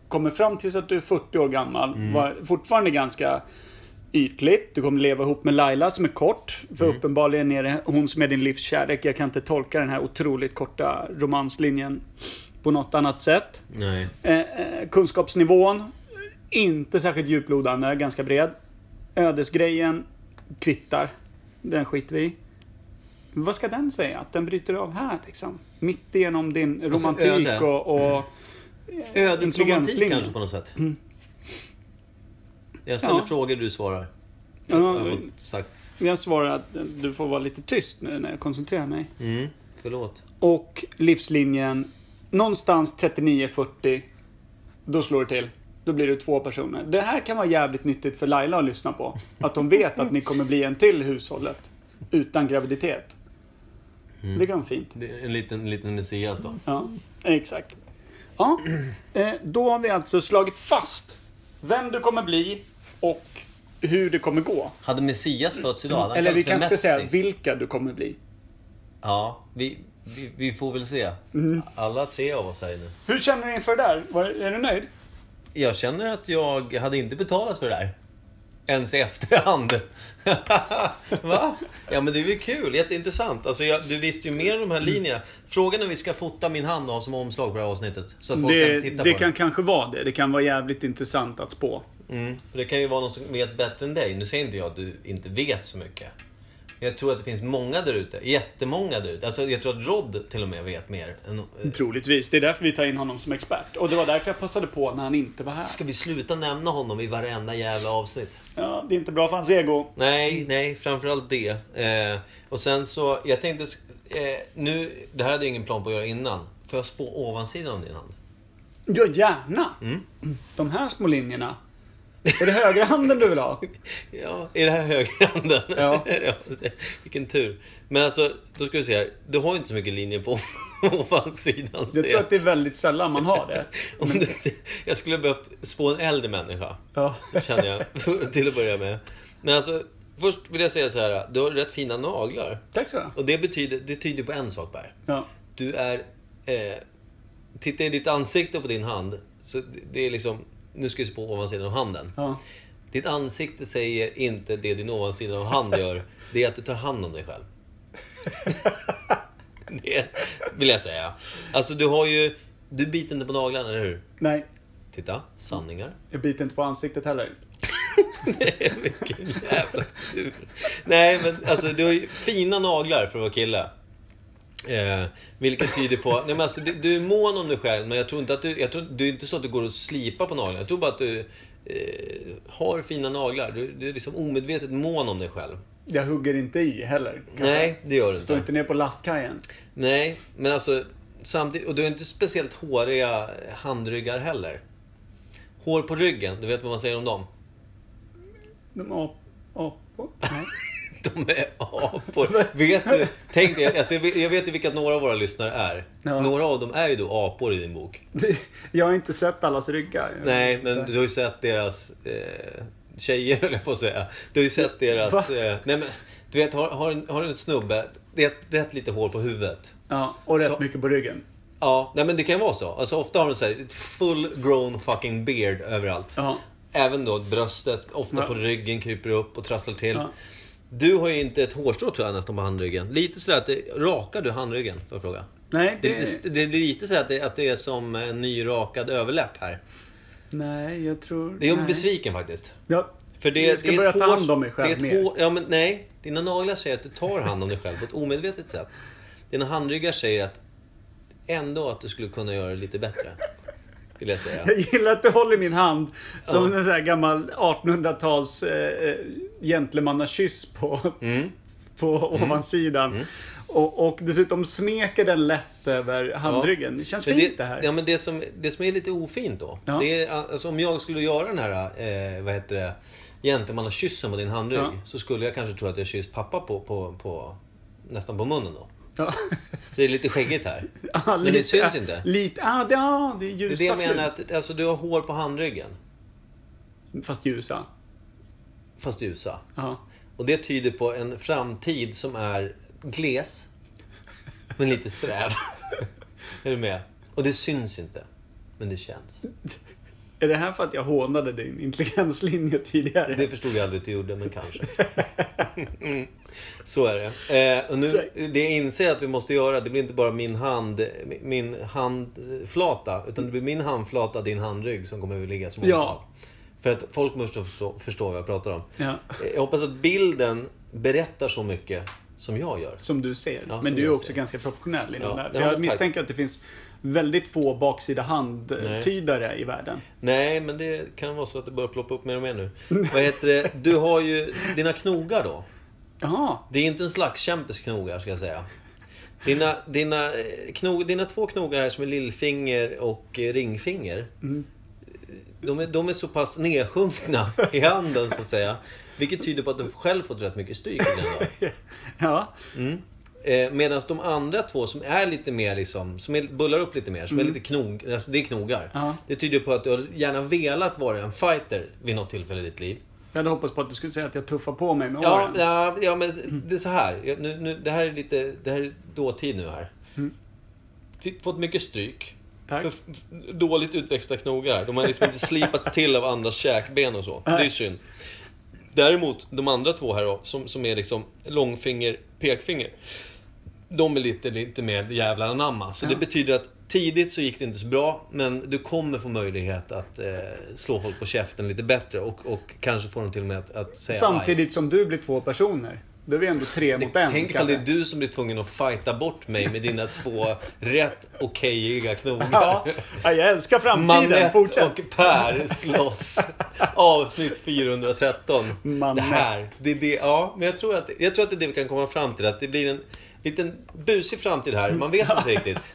kommer fram tills att du är 40 år gammal. Var fortfarande ganska ytligt. Du kommer leva ihop med Laila som är kort. För uppenbarligen är det hon som är din livskärlek. Jag kan inte tolka den här otroligt korta romanslinjen på något annat sätt. Eh, eh, kunskapsnivån, inte särskilt djuplodande, ganska bred. Ödesgrejen, kvittar. Den skiter vi i. Vad ska den säga? Att den bryter av här liksom? Mitt igenom din romantik
öde.
och, och
Ödets romantik kanske på något sätt. Jag ställer
Ja.
frågor, du svarar.
Ja,
Jag fått sagt.
Jag svarar att du får vara lite tyst nu när jag koncentrerar mig.
Mm, förlåt.
Och livslinjen, någonstans 39-40, då slår det till. Då blir det två personer. Det här kan vara jävligt nyttigt för Laila att lyssna på. Att hon vet att ni kommer bli en till hushållet. Utan graviditet.
Mm.
Det kan vara fint.
Det är en liten, en liten Messias då.
Ja, exakt. Ja, eh, då har vi alltså slagit fast vem du kommer bli och hur det kommer gå.
Hade Messias fötts idag? han
Eller vi kanske ska säga vilka du kommer bli.
Ja, vi, vi, vi får väl se.
Mm.
Alla tre av oss här inne.
Hur känner du inför det där? Var, är du nöjd?
Jag känner att jag hade inte betalat för det där. Ens i efterhand. Va? Ja men det är ju kul, jätteintressant. Alltså, jag, du visste ju mer om de här linjerna. Frågan är om vi ska fota min hand och ha som omslag på det här avsnittet. Så att folk
Det,
kan titta
det
på
kan kanske vara det. Det kan vara jävligt intressant att spå.
det. Mm. För det kan ju vara någon som vet bättre än dig. Nu säger inte jag att du inte vet så mycket. Jag tror att det finns många där ute. Jättemånga där ute. Alltså, jag tror att Rod till och med vet mer. Än,
Troligtvis. Det är därför vi tar in honom som expert. Och det var därför jag passade på när han inte var här.
Ska vi sluta nämna honom i varenda jävla avsnitt?
Ja, det är inte bra för hans ego.
Nej, nej, framförallt det. Eh, och sen så, jag tänkte, eh, nu, det här hade jag ingen plan på att göra innan. Får jag spå ovansidan av din hand?
Ja, gärna.
Mm.
De här små linjerna. Är det högerhanden du vill ha?
Ja, är det här högerhanden?
Ja.
det- Vilken tur. Men alltså, då ska vi se här. Du har ju inte så mycket linjer på ovansidan.
Jag tror att det är väldigt sällan man har det.
Om du, jag skulle behövt spå en äldre människa.
Ja.
Känner jag, till att börja med. Men alltså, först vill jag säga så här. Du har rätt fina naglar.
Tack så ha.
Och det betyder, det tyder på en sak, Per.
Ja.
Du är... Eh, titta i ditt ansikte på din hand. Så det är liksom... Nu ska vi spå ovansidan av handen.
Ja.
Ditt ansikte säger inte det din ovansida av hand gör. Det är att du tar hand om dig själv. Det vill jag säga. Alltså du har ju... Du biter inte på naglarna, eller hur?
Nej,
Titta, sanningar.
jag biter inte på ansiktet heller.
Vilken jävla tur. Nej, men alltså du har ju fina naglar för att vara kille. Eh, vilket tyder på... Nej, men alltså, du, du är mån om dig själv, men jag tror inte att du... Jag tror, du är inte så att du går och slipar på naglarna. Jag tror bara att du eh, har fina naglar. Du, du är liksom omedvetet mån om dig själv.
Jag hugger inte i heller.
Nej, det gör du
Står
inte.
inte ner på lastkajen.
Nej, men alltså samtidigt... Och du har inte speciellt håriga handryggar heller. Hår på ryggen, du vet vad man säger om dem?
De ap- apor? Nej.
De är apor. vet du? Tänk dig, alltså jag vet, jag vet ju vilka några av våra lyssnare är.
Ja.
Några av dem är ju då apor i din bok.
Jag har inte sett allas ryggar.
Nej, men du har ju sett deras eh, tjejer, jag på att säga. Du har ju sett deras... Eh, nej men, du vet, har, har, en, har en snubbe, det är rätt lite hår på huvudet.
Ja, och rätt
Så-
mycket på ryggen.
Ja, nej men det kan ju vara så. Alltså ofta har de så här, ett full grown fucking beard överallt.
Ja.
Även då bröstet, ofta
Ja.
på ryggen, kryper upp och trasslar till.
Ja.
Du har ju inte ett hårstrå tror jag nästan på handryggen. Lite sådär att det, rakar du handryggen? Får jag fråga.
Nej,
Det
det...
är lite, det är lite sådär att det, att det är som en nyrakad överläpp här.
Nej, jag tror...
Det är jag besviken faktiskt.
Ja,
För det,
jag ska
det är
börja ta hand om mig själv
det är ett
mer.
hår, Ja men nej, dina naglar säger att du tar hand om dig själv på ett omedvetet sätt. Dina handryggar säger att ändå att du skulle kunna göra det lite bättre. Vill jag säga.
Jag gillar att du håller min hand som
Ja.
en sån här gammal 1800-tals eh, eh, gentlemannakyss på,
Mm.
på ovansidan. Och, och dessutom smeker den lätt över handryggen. Det känns fint det här.
Ja, men det som, det som är lite ofint då.
Ja.
Det är, alltså, om jag skulle göra den här, eh, vad heter det, gentlemannakyssen på din handrygg.
Ja.
Så skulle jag kanske tro att jag kysst pappa på, på, på, nästan på munnen då.
Ja.
Det är lite skäggigt här.
Ja,
Men det syns inte.
Lite, ja, det, ja, det är
Det
ljusa
är det jag menar, att alltså, du har hår på handryggen.
Fast ljusa.
Fast ljusa.
Ja.
Och det tyder på en framtid som är gles, men lite sträv. är du med? Och det syns inte, men det känns.
Är det här för att jag hånade din intelligenslinje tidigare?
Det förstod jag aldrig att du gjorde, men kanske. Så är det. Eh, och nu, det jag inser att vi måste göra, det blir inte bara min hand, min handflata, utan det blir min handflata, din handrygg som kommer att ligga som
Ja.
För att folk måste förstå, vad jag pratar om.
Ja,
Eh, Jag hoppas att bilden berättar så mycket som jag gör.
som du ser.
Ja,
Men du är också
ser.
ganska professionell inom
Ja.
det jag misstänker att det finns väldigt få baksida hand-tydare i världen.
Nej, men det kan vara så att det börjar ploppa upp mer och mer nu. Vad heter det? Du har ju dina knogar då.
Jaha.
Det är inte en slagskämpes knogar, ska jag säga. Dina, dina, eh, knog, dina två knogar här som är lillfinger och eh, ringfinger.
Mm.
de, är, de är så pass nedsjunkna i handen så att säga. Vilket tyder på att du själv fått rätt mycket stryk.
Ja.
Eh, Medan de andra två som är lite mer liksom, som är, bullar upp lite mer, som är lite knog, alltså det är knogar.
Mm. Ja.
Det tyder på att du har gärna velat vara en fighter vid något tillfälle i ditt liv.
Jag hade hoppats på att du skulle säga att jag tuffar på mig med
Ja,
åren.
ja, ja men det är så här. Jag- Nu, nu, det här är lite, det här är dåtid nu här. Fick- Fått mycket stryk.
Tack.
För dåligt utväxta knogar. De har liksom inte slipats till av andras käkben och så. Det är synd. Däremot, de andra två här då, som, som är liksom långfinger, pekfinger. De är lite, lite mer jävlar anamma. Så det betyder att tidigt så gick det inte så bra, men du kommer få möjlighet att eh, slå folk på käften lite bättre och, och kanske få dem till och med att, att säga aj.
Samtidigt som du blir två personer. Då är vi ändå tre mot en.
Tänk ifall det är du som blir tvungen att fighta bort mig med dina två rätt okejiga knogar.
Ja, ja, jag älskar framtiden.
Manette
Fortsätt.
och Per slåss. Avsnitt 413.
Manette.
Det här, det är det, ja, men jag tror, att, jag tror att det är det vi kan komma fram till. Att det blir en liten busig framtid här. Man vet inte riktigt.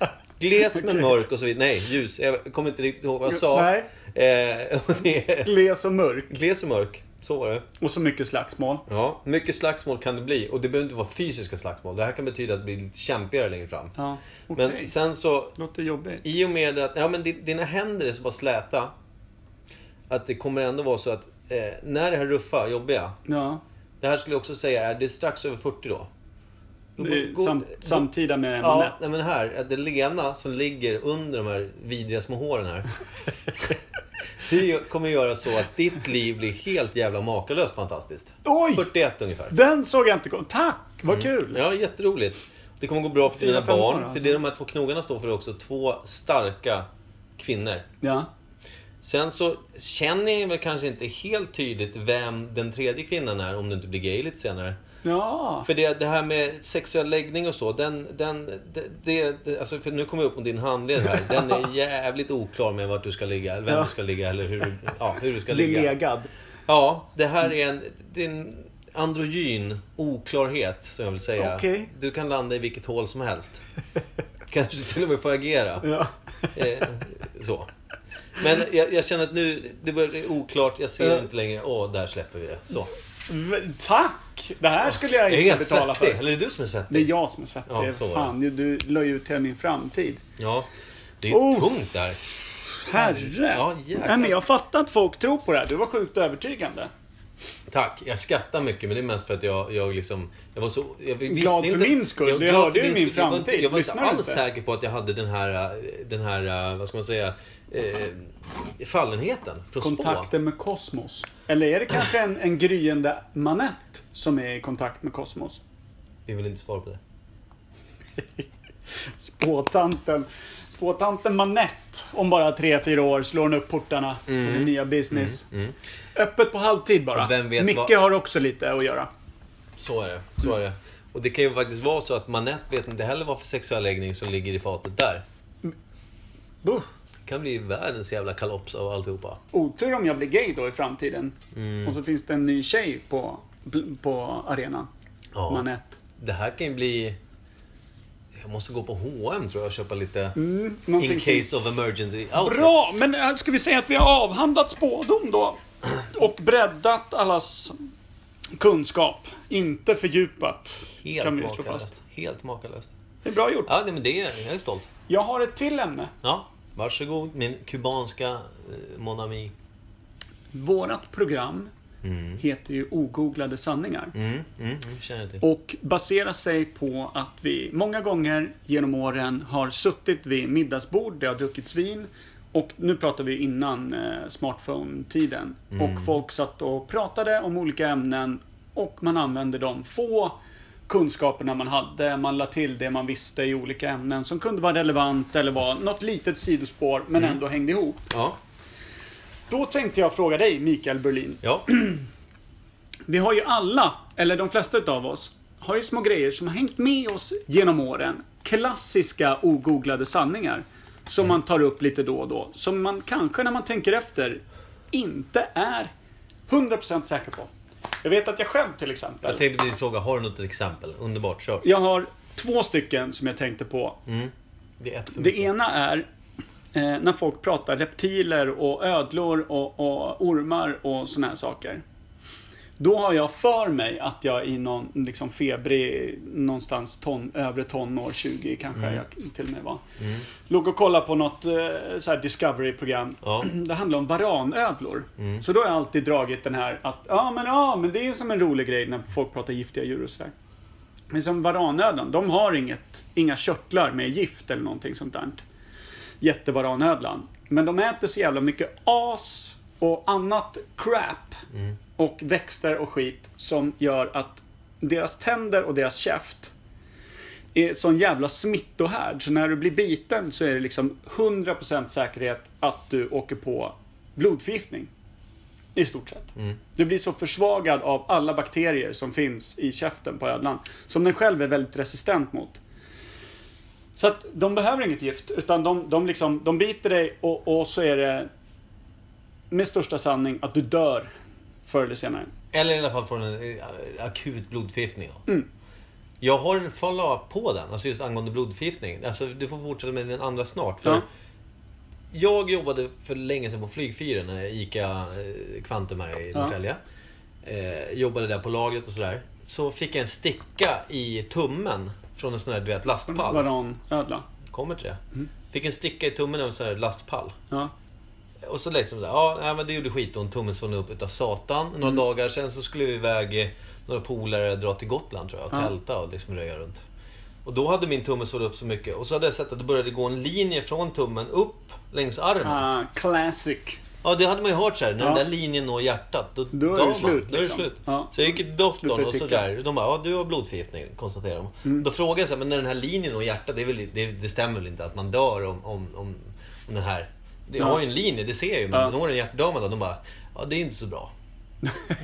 Gles men mörk och så vidare. Nej, ljus. Jag kommer inte riktigt ihåg vad jag sa.
Nej.
Eh, och det
Gles och mörk.
gles och mörk. Så var det.
Och så mycket slagsmål.
Ja, mycket slagsmål kan det bli. Och det behöver inte vara fysiska slagsmål. Det här kan betyda att det blir lite kämpigare längre fram.
Ja, okej.
Men sen så,
Låter jobbigt.
i och med att ja, men di- dina händer är så pass släta. Att det kommer ändå vara så att eh, när det här ruffa, jobbiga.
Ja.
Det här skulle jag också säga är, det är strax över 40 då.
Är sam, samtida med
Ja,
Manette.
nej, men här, är det lena som ligger under de här vidriga små håren här. Det kommer göra så att ditt liv blir helt jävla makalöst fantastiskt.
Oj!
41 ungefär.
Den såg jag inte komma. Tack! Vad kul!
Mm. Ja, jätteroligt. Det kommer gå bra för
Fyra,
dina barn.
år,
För
alltså.
det de här två knogarna står för är också två starka kvinnor.
Ja.
Sen så känner jag väl kanske inte helt tydligt vem den tredje kvinnan är om du inte blir gay lite senare.
Ja.
För det, det här med sexuell läggning och så, den, den, det, det, alltså för nu kommer jag upp på din handled här. Den är jävligt oklar med vart du ska ligga, vem
Ja.
du ska ligga eller hur, ja, hur du ska
Bli
ligga.
legad.
Ja, det här är en, det är en androgyn oklarhet, som jag vill säga.
Okej.
Du kan landa i vilket hål som helst. Kanske till och med få agera.
Ja.
Eh, så. Men jag, jag känner att nu, det börjar oklart, jag ser
Ja.
inte längre, åh, där släpper vi det. Så.
V- Tack! Det här skulle jag inte betala
svettig,
för.
eller är det du som är
Det
svettig?
är jag som är svettig.
Ja, så var det.
Fan, du la ut hela min framtid.
Ja. Det är
Oh.
tungt där.
Herre!
Ja, jäklar.
Nej, men jag fattar att folk tror på det här. Du var sjukt övertygande.
Tack. Jag skrattar mycket, men det är mest för att jag, jag liksom... Jag var så... Jag visste
Glad för
inte,
min skull.
Jag-
Det
glad
hörde
för
ju min
skull. Jag var inte-
framtid.
Jag var inte
du
alls
inte?
säker på att jag hade den här, den här, vad ska man säga, eh, fallenheten för att spå.
Kontakten med kosmos. Eller är det kanske en, en gryende manett som är i kontakt med kosmos?
Vi vill inte svara på det.
Spåtanten. Spåtanten Manett. Om bara tre fyra år slår hon upp portarna på sin nya business. Öppet på halvtid bara. Micke
vad-
har också lite att göra.
Så är det. Så är det. Och det kan ju faktiskt vara så att Manette vet inte heller vad för sexuell läggning som ligger i fatet där.
Buh.
Kan bli världens jävla kalops av alltihopa.
Otur om jag blir gay då i framtiden.
Mm.
Och så finns det en ny tjej på, på arenan.
Ja.
Manett.
Det här kan ju bli... Jag måste gå på H&M tror jag och köpa lite...
Mm,
In case of emergency outfits.
Bra! Men äh, ska vi säga att vi har avhandlat spådom då? Och breddat allas kunskap. Inte fördjupat.
Helt
kan vi slå fast.
Helt makalöst.
Det är bra gjort.
Ja, nej, men det är jag är stolt.
Jag har ett till ämne.
Ja, varsågod min kubanska eh, Mon Ami.
Vårat program heter ju Ogooglade sanningar.
Mm, mm, mm.
Och baserar sig på att vi många gånger genom åren har suttit vid middagsbord, det har druckits vin. Och nu pratar vi innan eh, smartphone-tiden. Och folk satt och pratade om olika ämnen. Och man använde de få kunskaperna man hade. Man la till det man visste i olika ämnen som kunde vara relevant eller var något litet sidospår men ändå hängde ihop.
Ja,
Då tänkte jag fråga dig, Mikael Berlin.
ja.
Vi har ju alla, eller de flesta utav oss, har ju små grejer som har hängt med oss genom åren. Klassiska ogooglade sanningar. Som man tar upp lite då och då. Som man kanske när man tänker efter inte är 100% säker på. Jag vet att jag själv till exempel.
Jag tänkte precis fråga, har du något exempel? Underbart, kör.
Jag har två stycken som jag tänkte på.
Mm. Det är
Det ena är eh, när folk pratar reptiler och ödlor och, och ormar och såna här saker. Då har jag för mig att jag i någon liksom febrig, någonstans ton, övre tonår, 20 kanske jag till och med var. Låg och kollade på något eh, så här Discovery-program.
Ja.
Det handlar om varanödlor. Så då har jag alltid dragit den här att, ja men ja, men det är som en rolig grej när folk pratar giftiga djur och sådär. Men som varanödlan, de har inget, inga körtlar med gift eller någonting sånt där. Jättevaranödlan. Men de äter så jävla mycket as och annat crap. Och växter och skit som gör att deras tänder och deras käft är sån jävla smittohärd. Så när du blir biten så är det liksom 100% säkerhet att du åker på blodförgiftning. I stort sett. Du blir så försvagad av alla bakterier som finns i käften på ödlan. Som den själv är väldigt resistent mot. Så att de behöver inget gift. Utan de, de, liksom, de biter dig och, och så är det med största sanning att du dör förr eller senare.
Eller i alla fall får en eh, akut blodförgiftning.
Mm.
Jag har en follow-up på den, alltså just angående blodförgiftning. Alltså, du får fortsätta med den andra snart. För
Ja.
Jag jobbade för länge sedan på flygfyren, eh, ICA eh, Kvantum här i
Ja.
Norrtälje. Eh, jobbade där på lagret och sådär. Så fick jag en sticka i tummen från en sån här, du vet, lastpall.
Varanödla.
Kommer till det.
Mm.
Fick en sticka i tummen av en sån här lastpall.
Ja.
Och så liksom där, ja nej, men det gjorde skitont, tummen svullnade upp utav satan. Några dagar sen så skulle vi iväg, några polare, dra till Gotland tror jag, och
Ja.
tälta och liksom röja runt. Och då hade min tumme svullit upp så mycket. Och så hade jag sett att det började gå en linje från tummen upp längs armen.
Ah, classic.
Ja, det hade man ju hört så här. När
Ja.
den där linjen når hjärtat, då,
Då är det slut,
Man. Då är det
liksom.
slut.
Ja.
Så jag gick till doktorn och sådär. De bara, ja du har blodförgiftning, konstaterar de.
Mm.
Då frågade jag så här, men när den här linjen når hjärtat, det, väl, det, det stämmer väl inte att man dör om, om, om den här...
Ja.
har ju en linje, det ser jag ju, men
Ja.
når den hjärtdör man då? De bara, ja det är inte så bra.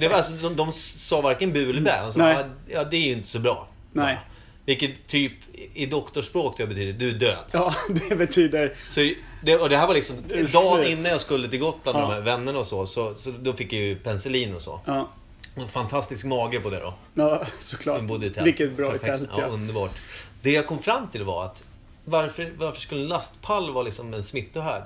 Det var alltså, de, de sa varken bu eller bä. De sa,
Nej.
ja, det är ju inte så bra.
Nej.
Ja. Vilket typ i doktorspråk det betyder, du är död.
Ja, det betyder...
Så det, och det här var liksom
Det
dagen innan jag skulle till Gotland med
Ja.
här vännerna och så, så, så då fick jag ju penicillin och så.
Ja,
En fantastisk mage på det då.
ja såklart. Vilket bra
Perfekt.
tält,
ja.
ja.
underbart. Det jag kom fram till var att varför, varför skulle en lastpall vara liksom en smittohärd?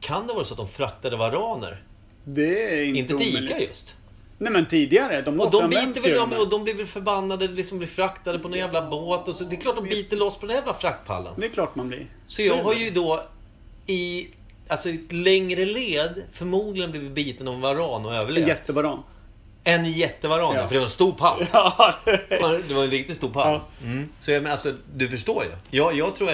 Kan det vara så att de fraktade varaner?
Det är inte,
Inte till
omöjligt.
Ica just.
Nej men tidigare, de
Och de
återanvänds
biter väl
ju med-
och de blir väl förbannade, liksom blir fraktade på någon jävla båt och så. Det är klart de biter loss på den jävla fraktpallen.
Det är klart man blir.
Så jag
sur.
har ju då i alltså, i ett längre led förmodligen blivit biten av en varan och
En
överlevt.
jättevaran.
En jättevaran,
Ja.
för det var en stor pall.
Ja,
Det var- en riktigt stor pall. Mm. Så jag, men alltså, du förstår ju. Jag, jag tror,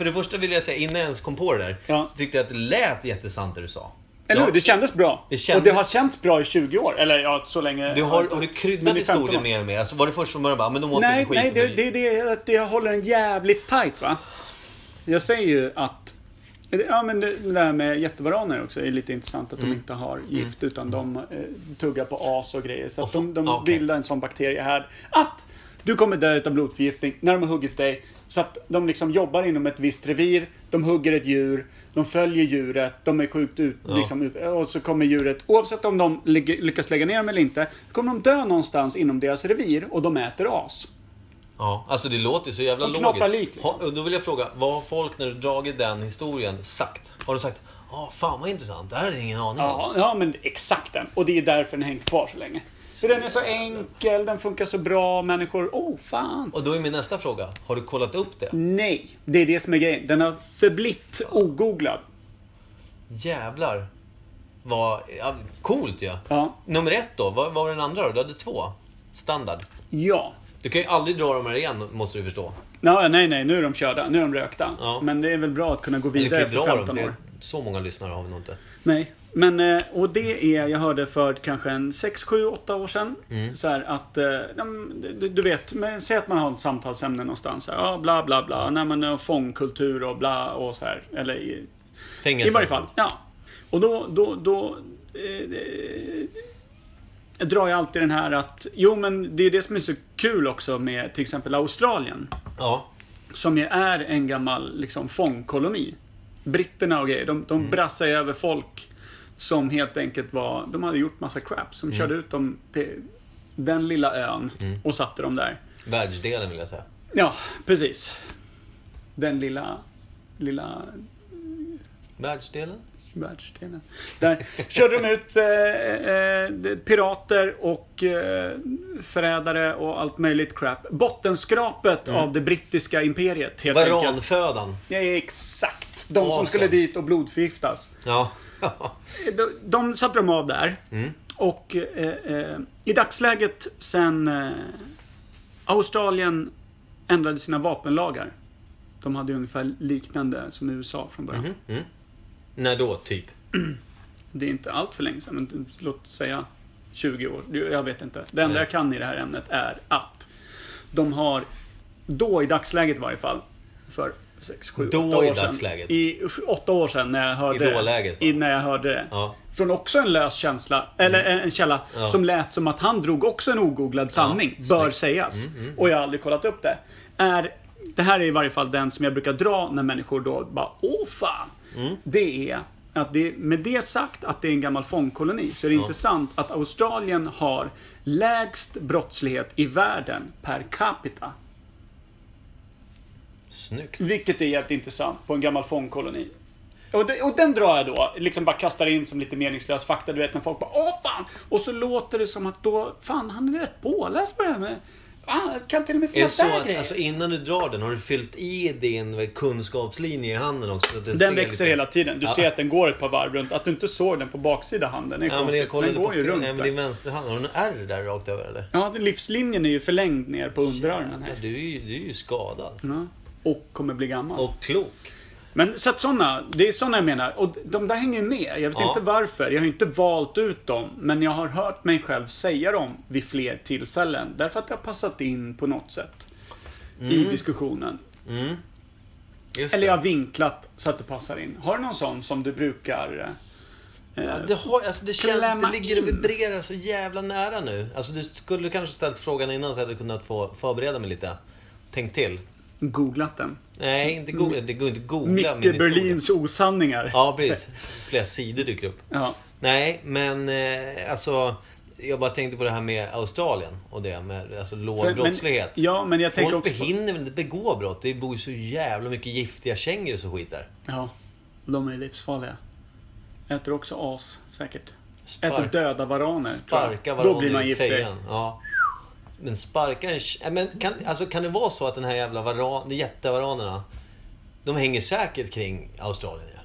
för det första vill jag säga, innan jag ens kom på det där,
Ja.
så tyckte jag att det lät jättesant det du sa.
Eller
Ja.
hur? Det kändes bra.
Det kändes-
Och det har känts bra i 20 år. Eller ja, så länge...
Du har, har du kryddat
i 15
historien mer och mer? Alltså, var det först från början bara, men de åt
Nej,
inte
nej
skit?
det, det, det, det, det håller en jävligt tight va. Jag säger ju att... Ja men det, det där med jättevaraner också är lite intressant. Att
Mm.
de inte har gift utan de eh, tuggar på as och grejer. Så att de, de
fa- okej.
bildar en sån bakterie här. Att du kommer dö utav blodförgiftning när de har huggit dig. Så att de liksom jobbar inom ett visst revir. De hugger ett djur. De följer djuret. De är sjukt ut,
Ja.
liksom ut. Och så kommer djuret, oavsett om de lyckas lägga ner dem eller inte, kommer de dö någonstans inom deras revir och de äter as.
Ja, alltså det låter ju så jävla
Och
logiskt.
knoppar lik, liksom.
Ha, då vill jag fråga, vad har folk när du dragit den historien sagt? Har de sagt Ja, fan vad intressant. Det här jag ingen aning om.
Ja, ja, men exakt den. Och det är därför den hängt kvar så länge. För den är så enkel, den funkar så bra, människor... Oh, fan!
Och då är min nästa fråga, har du kollat upp det?
Nej, det är det som är grejen. Den har förblitt ogooglad.
Jävlar. Vad... Ja, coolt ja.
Ja.
Nummer ett då, vad var den andra då? Du hade två. Standard.
Ja.
Du kan ju aldrig dra dem här igen, måste du förstå.
Ja, nej, nej, nu är de körda. Nu är de rökta.
Ja.
Men det är väl bra att kunna gå vidare
ju
efter
dra dem,
15
för
år.
så många lyssnare har vi nog inte.
Nej. Men, eh, och det är, jag hörde för kanske en 6, 7, 8 år sedan.
Mm.
Så här att, eh, du, vet, men, säg att man har ett samtalsämne någonstans. Här, ja, bla, bla, bla. Nej, men eh, fångkultur och bla och så här. Eller i,
Fängelse.
I varje fall, ja. Och då, då, då eh, drar jag alltid den här att, jo men det är det som är så kul också med till exempel Australien.
Ja.
Som ju är en gammal liksom, fångkoloni. Britterna och grejer, de, de
Mm.
brassar över folk som helt enkelt var, de hade gjort massa crap.
Mm.
Som körde ut dem till den lilla ön och satte dem där.
Världsdelen vill jag säga.
Ja, precis. Den lilla, lilla
Världsdelen?
Världsdelen. Där körde de ut eh, eh, pirater och eh, förrädare och allt möjligt crap. Bottenskrapet av det brittiska imperiet helt enkelt.
Varanfödan.
Ja, exakt. De som
Awesome.
skulle dit och blodförgiftas.
Ja.
De, de satte de av där. Och eh, eh, i dagsläget sen eh, Australien ändrade sina vapenlagar. De hade ungefär liknande som USA från början.
När då, typ?
Det är inte allt för länge sedan, men låt säga 20 år. Jag vet inte. Det enda jag kan i det här ämnet är att de har, då i dagsläget i varje fall, för 6, 7,
Då
8 år
i
sedan.
dagsläget?
I 8 år sedan när jag hörde
Idolläget, va?
I, när jag hörde det.
Ja.
Från också en lös känsla, eller en källa,
Mm. Ja.
som lät som att han drog också en ogooglad sanning.
Ja,
bör sägas.
Mm,
Och jag har aldrig kollat upp det. Är, det här är i varje fall den som jag brukar dra när människor då bara Åh fan!
Mm.
Det är att det, med det sagt att det är en gammal fångkoloni så är det intressant att Australien har lägst brottslighet i världen per capita.
Snyggt.
Vilket är jätteintressant på en gammal fångkoloni. Och, det, och den drar jag då, liksom bara kastar in som lite meningslös fakta. Du vet när folk bara Åh fan! Och så låter det som att då, fan han är rätt påläst på det här med... Ah, kan till och med
det så
där
att,
grejer.
alltså innan du drar den, har du fyllt i din kunskapslinje i handen också?
Den växer
lite-
hela tiden. Du
Ja.
ser att den går ett par varv runt. Att du inte såg den på baksida handen är
Ja, men
konstigt.
kollade
den går ju runt
nej, men din vänsterhand. Har du en R där rakt över eller?
Ja, livslinjen är ju förlängd ner på underarmen
Ja,
här.
du, är ju, du är ju skadad.
Ja. Och kommer bli gammal.
Och klok.
Men så att sådana, det är sådana jag menar. Och de där hänger med. Jag vet
Ja.
inte varför. Jag har inte valt ut dem. Men jag har hört mig själv säga dem vid fler tillfällen. Därför att det har passat in på något sätt. I diskussionen.
Mm.
Eller jag har vinklat så att det passar in. Har du någon sån som du brukar... eh,
Ja, det, har, alltså det, känns, det ligger och vibrerar så jävla nära nu. Alltså du skulle kanske ställt frågan innan så hade jag kunnat få förbereda mig lite. Tänk till.
Googlat den?
Nej, inte googla. Det går inte googla
Micke
min historia.
Berlins osanningar.
Ja, precis. Flera sidor dyker upp.
Ja.
Nej, men eh, alltså... Jag bara tänkte på det här med Australien och det med alltså, låg
För- men-
brottslighet.
ja, men jag tänker
Folk
också på-
hinner väl inte begå brott? Det bor ju så jävla mycket giftiga kängor och skit där.
Ja. De är livsfarliga. Äter också as, säkert.
Spark-
Äter döda varaner,
Sparka varaner
Då blir man giftig.
Ja. Men sparka en... Men kan, alltså, kan det vara så att den här jävla varan, de jättevaranerna, de hänger säkert kring Australien ja.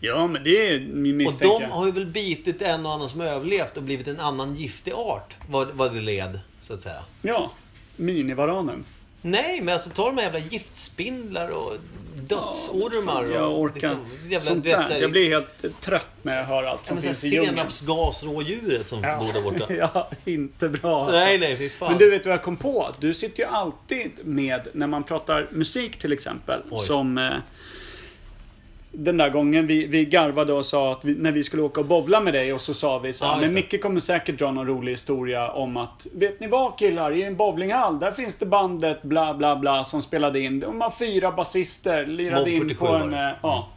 Ja, men det är min
Och de har ju väl bitit en och annan som överlevt och blivit en annan giftig art. Vad, vad det led, så att säga.
Ja. Minivaranen.
Nej, men alltså ta de här jävla giftspindlar och dödsormar och...
Jag orkar.
liksom, jävla,
Sånt
vet,
där. Jag blir helt trött när jag hör allt
Ja,
som finns i djungeln.
Senapsgasrådjuret som
Ja.
bor där borta.
ja, inte bra alltså.
Nej, nej, fy fan.
Men du vet vad jag kom på? Du sitter ju alltid med, när man pratar musik till exempel,
Oj.
som... Den där gången vi, vi garvade och sa att vi, när vi skulle åka och bovla med dig och så sa vi så här,
just
men
det.
Micke kommer säkert dra någon rolig historia om att Vet ni vad killar? I en bowlinghall, där finns det bandet bla bla bla som spelade in. De har fyra basister, lirade in
47
på en...
det.
eh, Ja.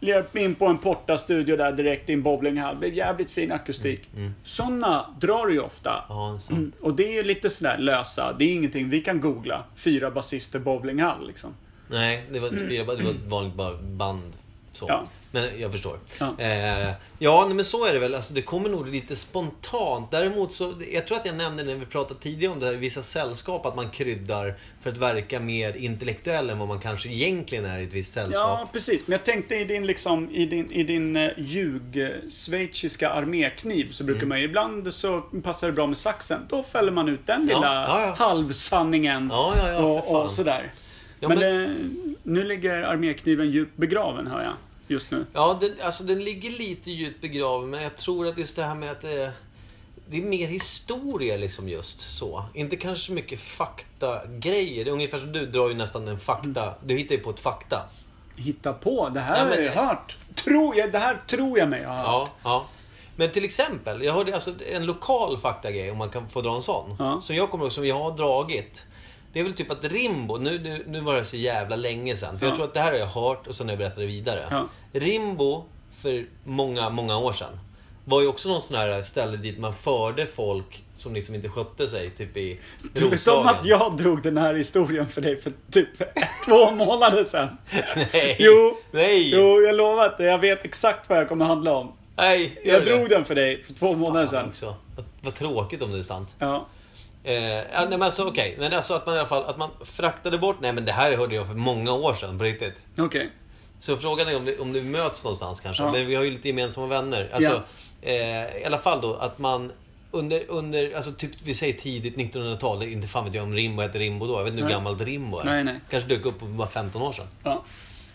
Lirade in på en porta-studio där direkt i en bowlinghall. Blev jävligt fin akustik. Såna drar du ju ofta.
Mm, Ja, sant.
Mm, Och det är lite sådär lösa. Det är ingenting vi kan googla. Fyra basister bowlinghall liksom.
Nej, det var inte fyra, det var ett vanligt band. Så.
Ja.
Men jag förstår.
Ja.
Eh, ja, men så är det väl. Alltså, det kommer nog lite spontant. Däremot så, jag tror att jag nämnde när vi pratade tidigare om det här i vissa sällskap, att man kryddar för att verka mer intellektuell än vad man kanske egentligen är i ett visst sällskap.
Ja, precis. Men jag tänkte i din, liksom, i din, i din eh, ljug-schweiziska armékniv så brukar man ju ibland så passar det bra med saxen. Då fäller man ut den
Ja,
lilla
ja,
halvsanningen. Och, och sådär. Men
men-
eh, nu ligger armékniven djupt begraven, hör jag. Just nu.
Ja, den, alltså den ligger lite djupt begraven, men jag tror att just det här med att det, det är mer historia liksom just så. Inte kanske så mycket faktagrejer. Det är ungefär som du drar ju nästan en fakta. Du hittar ju på ett fakta.
Hitta på. Det här
Ja, men-
har jag hört. Tror jag, det här tror jag mig har hört.
Ja, ja. Men till exempel, jag hörde alltså en lokal faktagrej, om man kan få dra en sån.
Ja.
Som jag kommer ihåg, som jag har dragit. Det är väl typ att Rimbo, nu, nu, nu var det så jävla länge sedan. För
Ja.
jag tror att det här har jag hört och sen har jag berättat det vidare.
Ja.
Rimbo, för många, många år sedan, var ju också någon sån här ställe dit man förde folk som liksom inte skötte sig, typ i
Du vet om att jag drog den här historien för dig för typ två månader sedan?
Nej!
Jo.
Nej!
Jo, jag lovar att jag vet exakt vad jag kommer handla om.
Nej!
Jag
det.
drog den för dig för två månader
Fan
sedan.
också. Vad, vad tråkigt om det är sant.
Ja.
Eh, ja, nej men alltså okej, men alltså att man i alla fall att man fraktade bort, nej men det här hörde jag för många år sedan på riktigt.
Okej.
Så frågan är om det, om det möts någonstans kanske.
Ja.
Men vi har ju lite gemensamma vänner. Alltså, eh, I alla fall då att man under, under alltså typ vi säger tidigt 1900-tal, det är inte fan vet jag om Rimbo hette Rimbo då. Jag vet inte hur
Nej.
gammalt Rimbo är.
Nej, nej.
Kanske dök upp för bara 15 år sedan.
Ja.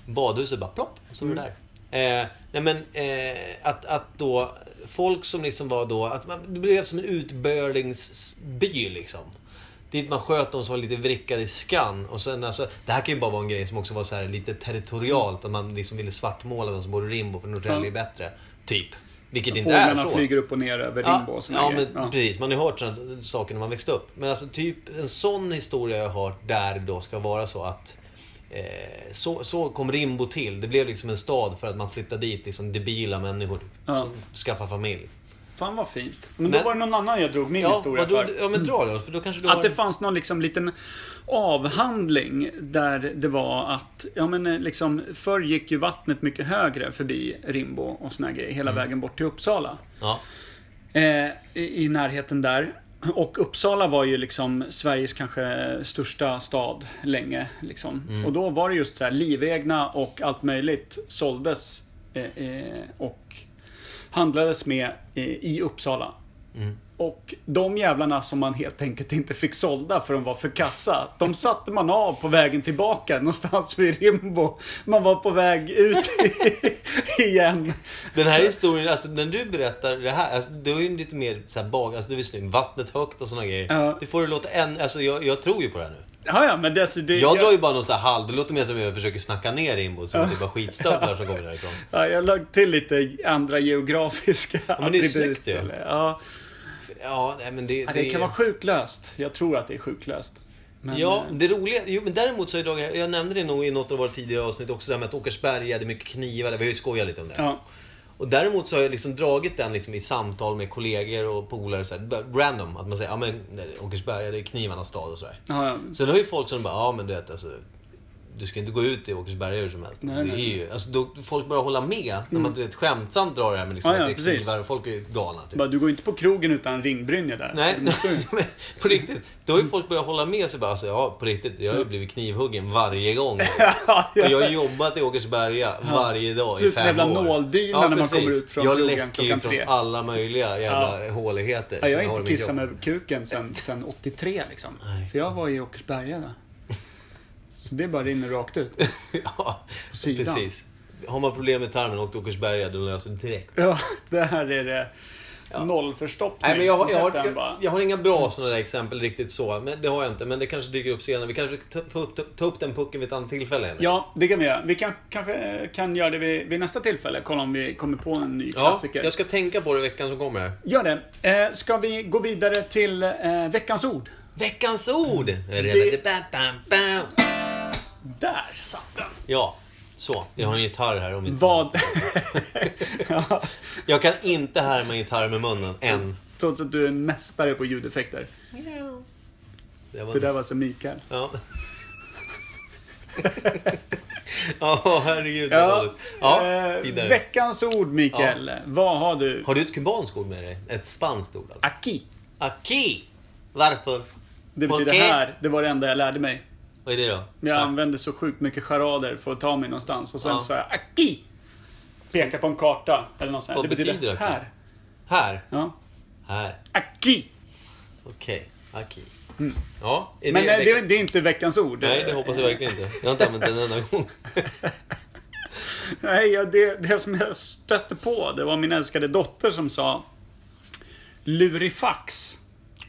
Badhuset bara plopp, så var det
Mm.
där. Eh, nej men eh, att, att då folk som liksom var då, att man, det blev som en utbörlingsby liksom. Dit man sköt de som var lite vrickade i skan. Och sen alltså, det här kan ju bara vara en grej som också var så här lite territorialt. Att man liksom ville svartmåla de som bor i Rimbo för Norrtälje är bättre. Typ. Vilket inte är
Fåglarna
så.
flyger upp och ner över Rimbo och såna
ja,
grejer.
men precis. Man har ju hört sådana saker när man växte upp. Men alltså typ en sån historia jag har hört där det då ska vara så att så, så kom Rimbo till. Det blev liksom en stad för att man flyttade dit liksom debila människor
Ja.
som familj.
Fan vad fint. Men då
Men-
var det någon annan jag drog min
Ja,
historia för.
ja men dra då, för då kanske du
Att det fanns någon liksom liten avhandling där det var att, ja men eh, liksom, förr gick ju vattnet mycket högre förbi Rimbo och såna grejer, hela vägen bort till Uppsala.
Ja,
Eh, i, I närheten där. Och Uppsala var ju liksom Sveriges kanske största stad länge. Liksom. Och då var det just så här, livegna och allt möjligt såldes eh, eh, och handlades med eh, i Uppsala. Och de jävlarna som man helt enkelt inte fick sålda för de var för kassa. De satte man av på vägen tillbaka någonstans vid Rimbo. Man var på väg ut igen.
Den här historien, alltså när du berättar det här, alltså, det var ju lite mer så här bag, alltså du visste ju, vattnet högt och såna grejer.
Ja.
Det får det låta än, alltså jag, jag tror ju på det här nu.
Ja, ja, men det, alltså, det,
Jag drar ju bara någon så här halv, det låter mer som att jag försöker snacka ner Rimbo, att det är bara skitstövlar som kommer därifrån.
Ja, jag lagt till lite andra geografiska
men det är snyggt ju.
Ja,
Ja, nej men det...
Ja, det kan vara sjuklöst. Jag tror att det är sjuklöst. Men,
Ja,
eh,
det roliga... Jo, men däremot så har jag. Jag nämnde det nog i något av våra tidigare avsnitt också, det här med att Åkersberga hade mycket knivar. Vi har ju skojat lite om det.
ja.
Och däremot så har jag liksom dragit den liksom i samtal med kollegor och polare, så här, random. Att man säger, ja men Åkersberga, det är knivarnas stad och sådär.
Ja, ja.
Sen har ju folk som bara, ja men du vet alltså... Du ska inte gå ut i Åkersberga hur som helst.
Nej,
det är
nej.
ju, alltså, då, folk börjar hålla med. När man vet, skämtsamt drar det här med liksom,
Ja, ja,
att det är
precis.
knivar och folk är galna. Typ.
Bara, du går inte på krogen utan ringbrynja där.
Nej,
Så måste-
på riktigt. Då har ju folk börjat hålla med sig bara, alltså, ja på riktigt, jag har ju blivit knivhuggen varje gång.
ja,
Och jag har jobbat i Åkersberga varje dag
Ser
i
ut som
fem
en jävla
år.
nåldyna när man kommer ut från
jag
krogen
läcker ju
klockan
från
tre.
alla möjliga jävla håligheter.
Ja, jag har
som
inte kissat med kuken sen, sen 83 liksom.
Nej.
För jag var i Åkersberga då. Så det bara rinner rakt ut.
Ja, precis. Har man problem med tarmen och Åkersberga, då löser det direkt.
Ja, det här är det. Nollförstoppning.
Nej, men jag, har- jag, har, jag, jag har inga bra sådana där exempel riktigt så. Men det har jag inte. Men det kanske dyker upp senare. Vi kanske får upp, ta upp den pucken vid ett annat tillfälle. Eller?
Ja, det kan vi göra. Vi kan, kanske kan göra det vid, vid nästa tillfälle. Kolla om vi kommer på en ny
Ja,
klassiker.
jag ska tänka på det veckan som kommer.
Gör det. Eh, ska vi gå vidare till eh, veckans ord?
Veckans ord!
Där satt den.
Ja, så. Jag har en gitarr här. Om inte.
Vad... ja,
Jag kan inte härma gitarr med munnen, än.
trots att du är en mästare på ljudeffekter.
Det var
Det där var så Mikael.
Ja. Ja, herregud
Ja.
Ja,
eh,
vidare.
veckans ord, Mikael. Vad har du?
Har du ett kubanskt ord med dig? Ett spanskt ord alltså?
Aki.
Aki! Varför?
Det betyder
Okej.
här. Det var det enda jag lärde mig.
Vad är det då?
Men jag
Tack.
använde så sjukt mycket charader för att ta mig någonstans. Och sen
Ja.
sa jag Aki. Peka på en karta. Eller något sånt.
Vad
det betyder,
betyder Aki?
här.
Här?
Ja.
Här.
Aki.
Okej. Aki. Ja, är
Mm. Men
det,
eh, det, det är inte veckans ord.
Nej, det hoppas jag verkligen inte. Jag har inte använt den en enda gång.
Nej, ja, det, det som jag stötte på, det var min älskade dotter som sa Lurifax.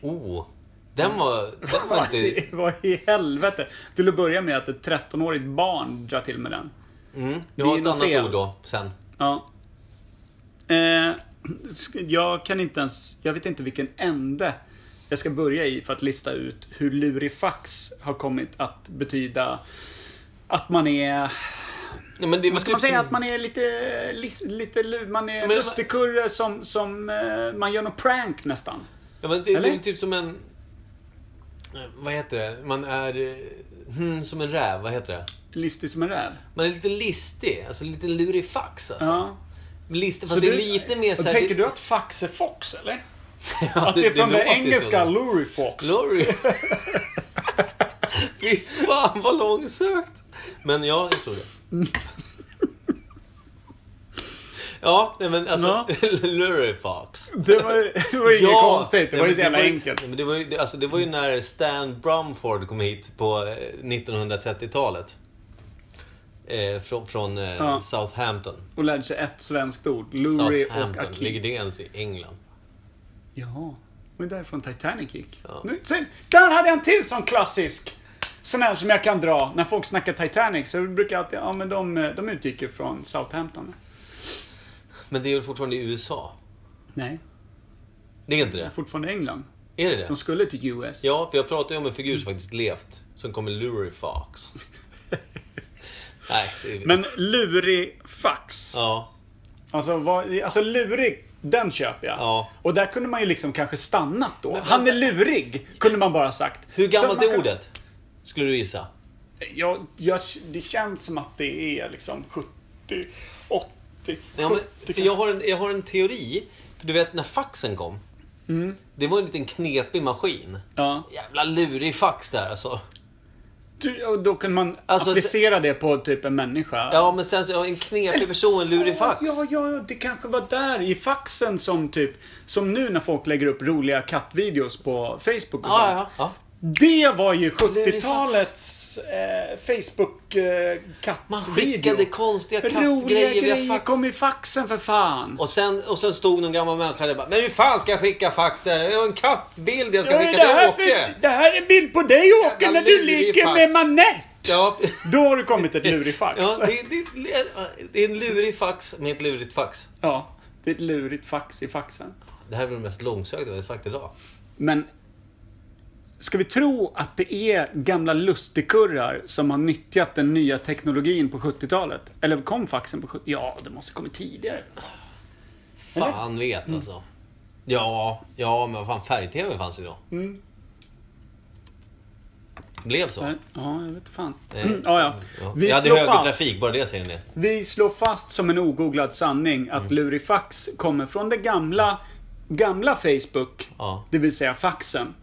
Oh, den var, den var inte...
Vad i helvete? Till att börja med att ett 13-årigt barn drar till med den.
Mm,
Det
jag
är
har ett annat
fel.
ord då, sen.
Ja. Eh, jag kan inte ens... Jag vet inte vilken ände jag ska börja i för att lista ut hur lurifax har kommit att betyda att man är...
Ja, men det
Vad ska man säga?
som-
Att man är lite, lite lu- man är
Men-
lustigkurre som, som eh, man gör någon prank nästan.
Ja, men det, det
Eller?
är typ som en... eh, Vad heter det? Man är... eh, Hmm, som en räv, vad heter det?
Listig som en räv.
Man är lite listig, alltså lite lurifax alltså.
Ja.
Listig, fast det är lite mer
och
såhär...
tänker du att Fax är Fox, eller?
Ja,
att det är från det,
låter
engelska
så.
Lurie Fox?
Glory. Fy fan vad långsökt. Men ja, jag tror det. Ja, nej, men alltså...
Ja.
Lurifax.
Det var, det var inget konstigt. Det var ju så jävla enkelt.
Men det, var ju, alltså, det var ju när Stan Brumford kom hit på eh, 1930-talet. Eh, från från eh,
Ja.
Southampton.
Och lärde sig ett svenskt ord. Lurie och
Southampton.
Aki.
Ligger det ens i England?
Jaha. Det var därifrån Titanic gick.
Ja.
Nu, se, där hade jag en till sån klassisk. Sån här som jag kan dra. När folk snackar Titanic så brukar jag alltid, ja men de, de utgick ju från Southampton.
Men det är väl fortfarande i USA?
Nej,
Det är inte
det är
det?
fortfarande England.
Är det det?
De skulle till US.
Ja, för jag pratar ju om en figur som faktiskt levt. Som kommer Lurifax. Nej, det är...
Men lurig fax.
Ja.
Alltså, vad, alltså lurig, den köper jag.
Ja.
Och där kunde man ju liksom kanske stannat då. Han är lurig, kunde man bara sagt.
Hur gammalt är
kan-
ordet? Skulle du gissa?
Ja, jag, det känns som att det är liksom 70, 80,
Ja,
70
men, för jag, har en, jag har en teori. Du vet när faxen kom. Det var en liten knepig maskin.
Ja.
Jävla lurig fax där alltså.
Och då kan man
Alltså,
applicera det på typ en människa.
Ja, men sen så, en knepig person, en lurig fax.
Ja, ja, ja, det kanske var där i faxen som typ, som nu när folk lägger upp roliga kattvideos på Facebook och
ja,
sånt.
ja, ja.
Det var ju
Lurig
70-talets eh, Facebook eh,
Man skickade konstiga
Roliga
kattgrejer via
grejer kom i faxen för fan.
Och sen, och sen stod någon gammal människa där och bara, Men hur fan ska jag skicka faxen? Jag har en kattbild jag ska
är
skicka
det,
till Åke.
för, det här är en bild på dig Åke när du ligger
fax.
med Manette.
Ja,
Då har det kommit ett lurifax.
ja det, det, det är en lurig fax med ett lurigt fax.
Ja, det är ett lurigt fax i faxen.
Det här är väl det mest långsökta jag har sagt idag.
Men ska vi tro att det är gamla lustigkurrar som har nyttjat den nya teknologin på 70-talet? Eller kom faxen på 70 Ja, det måste kommit tidigare.
Fan vet
Mm.
alltså. Ja, ja men vad fan färg-tv fanns ju då.
Mm.
Blev så.
Nej, Ja, jag vet fan.
Nej.
Mm, ja, ja. Vi
jag hade
slår
högre
fast.
trafik, bara det säger ni.
Vi slår fast som en ogooglad sanning att
Mm.
lurifax kommer från det gamla, gamla Facebook.
Ja. Mm.
Det vill säga faxen.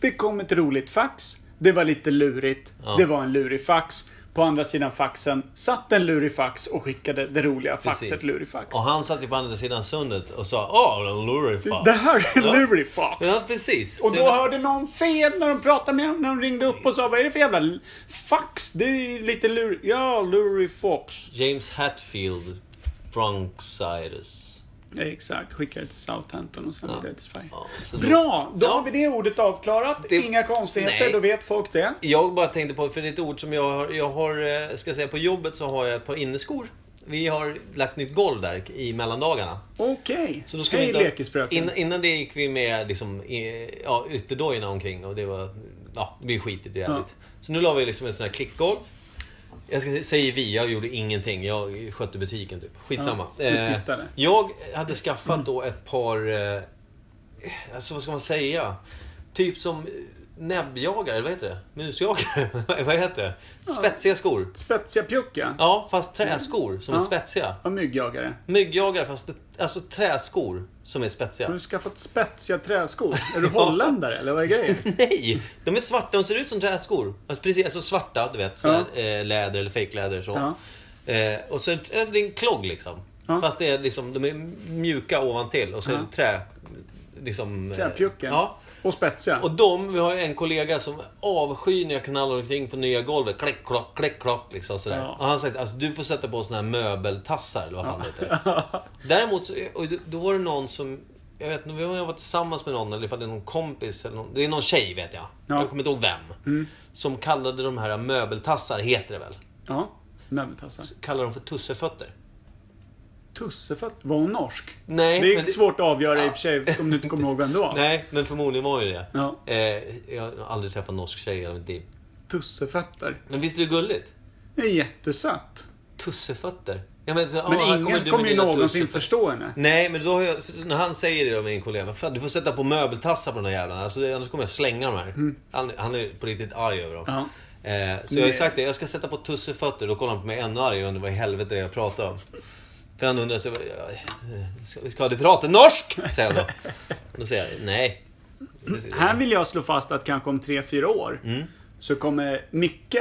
Det kom ett roligt fax. Det var lite lurigt.
Ja.
Det var en lurifax. På andra sidan faxen satt en lurifax och skickade det roliga faxet
Precis.
lurifax.
Och han satt ju på andra sidan sundet och sa Åh, oh, lurifax.
Det här är en
Ja.
lurifax.
Ja, precis.
Och då
jag-
hörde någon fel när de pratade med honom, när de ringde upp och sa Vad är det för jävla fax? Det är lite lur... Ja, lurifax.
James Hatfield, Bronxitis.
Ja, exakt. Skickade till Southampton och sen
Ja.
vidare till Sverige.
Ja,
Bra! Då
Ja.
har vi det ordet avklarat.
Det-
Inga konstigheter,
Nej.
då vet folk det.
Jag bara tänkte på, för det är ett ord som jag har, jag har, eh, ska säga på jobbet så har jag ett par inneskor. Vi har lagt nytt golv där i mellandagarna.
Okej.
Ska
Hej lekisfröken.
Innan, innan det gick vi med liksom, i, ja, ytterdojorna omkring och det var, ja, det blev skitigt och jävligt. Så nu la vi liksom ett sånt här klickgolv. Jag ska säga vi, jag gjorde ingenting. Jag skötte butiken typ. Skitsamma.
Ja,
Eh, jag hade skaffat då ett par, eh, alltså vad ska man säga? Typ som näbbjagare, eller vad heter det? Musjagare? vad heter det? Spetsiga skor.
Spetsiga pjucka.
Ja, fast träskor som är
Ja.
spetsiga.
Och myggjagare.
Myggjagare fast alltså träskor som är spetsiga.
Har du skaffat spetsiga träskor? Är du holländare eller vad är grejen?
Nej! De är svarta, de ser ut som träskor. Alltså, precis, alltså svarta, du vet. Sådär, eh, läder eller fejkläder så.
Ja.
Eh, och så är det, det är en klogg liksom.
Ja.
Fast det är liksom, de är mjuka ovantill och så är det trä... Liksom... eh,
Träpjucken.
Ja.
Och spetsiga.
Och de, vi har ju en kollega som avskyr när jag knallar omkring på nya golvet. Klick, klock, klick, klock liksom sådär.
Ja.
Och han säger alltså du får sätta på såna här möbeltassar eller vad fan det heter. Däremot, och då var det någon som... Jag vet inte om jag var tillsammans med någon eller ifall det är någon kompis eller någon, Det är någon tjej vet jag.
Ja. Mm.
Jag kommer inte ihåg vem. Som kallade de här möbeltassar, heter det väl?
Ja. Möbeltassar.
Kallar dem för tussefötter.
Tussefötter. Var hon norsk?
Nej,
Det är
men
svårt att avgöra i och för sig om du inte kommer ihåg vem det var.
Nej, men förmodligen var ju det.
Ja.
Eh, jag har aldrig träffat en norsk tjej i hela mitt liv.
Tussefötter.
Men visst är det gulligt?
Det är jättesött.
tussefötter. Jag menar, så,
Men
"Ah, här
ingen kommer ju någonsin
tussefötter."
förstå henne.
Nej, men då har jag, när han säger det då, min kollega, fan, du får sätta på möbeltassar på de där jävlarna, alltså, annars kommer jag slänga de här. Han, han är på riktigt arg över dem.
Mm. Ja.
Eh, så jag har sagt det, jag ska sätta på tussefötter. Då kollar han på mig ännu argare undrar vad i helvete det är jag pratar om. För han undrar, så, ska, ska du prata norsk? Säger han då. Och då säger jag, nej.
Här vill jag slå fast att kanske om 3-4 år
Mm.
så kommer Micke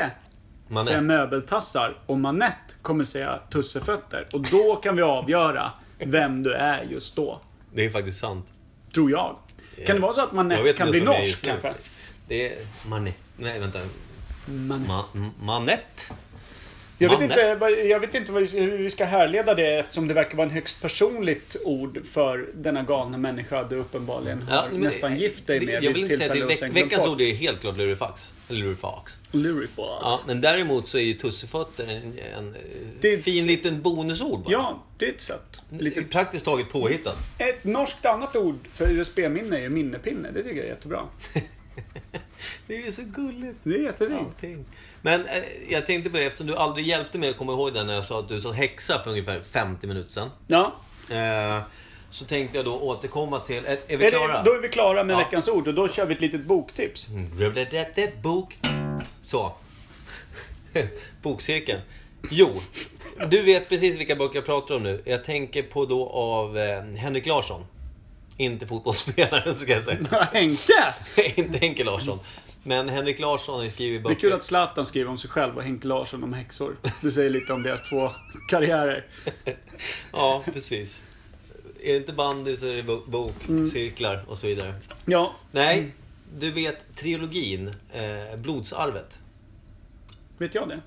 Man
säga möbeltassar och Manette kommer säga tussefötter. Och då kan vi avgöra vem du är just då.
det är faktiskt sant.
Tror jag. Kan det vara så att Manette kan bli norsk kanske?
Det är Mané. Nej, vänta.
Manette.
Ma, M- Manett?
Jag vet, inte, jag vet inte hur vi ska härleda det eftersom det verkar vara en högst personligt ord för denna galna människa du uppenbarligen har
Ja,
nästan gift dig med
Jag
vid
vill inte säga att veck, veckans ord är helt klart lurifax. Lurifax.
Lurifax.
Ja, men däremot så är ju tussefötter en, en
ett-
fin liten bonusord bara.
Ja, det är ett sött. Lite
Praktiskt taget påhittat.
Ett norskt annat ord för USB-minne är minnepinne. Det tycker jag är jättebra.
Det är ju så gulligt.
Det är jättefint.
Allting. Men eh, jag tänkte på det, eftersom du aldrig hjälpte mig att komma ihåg det när jag sa att du sa häxa för ungefär 50 minuter sedan.
Ja.
Eh, så tänkte jag då återkomma till... Är, är vi
Är
klara?
det, då är vi klara med
Ja.
veckans ord och då kör vi ett litet boktips.
Bok. Så. Bokcirkeln. Jo, du vet precis vilka böcker jag pratar om nu. Jag tänker på då av eh, Henrik Larsson. Inte fotbollsspelaren ska jag säga.
Henke!
Inte Henke Larsson. Men Henrik Larsson har skrivit
Det
böcker.
är kul att Zlatan skriver om sig själv och Henke Larsson om häxor. Det säger lite om deras två karriärer.
Ja, precis. Är det inte bandy så är det bo- bok,
Mm.
cirklar och så vidare.
Ja,
Nej, du vet trilogin eh, Blodsarvet.
vet jag det?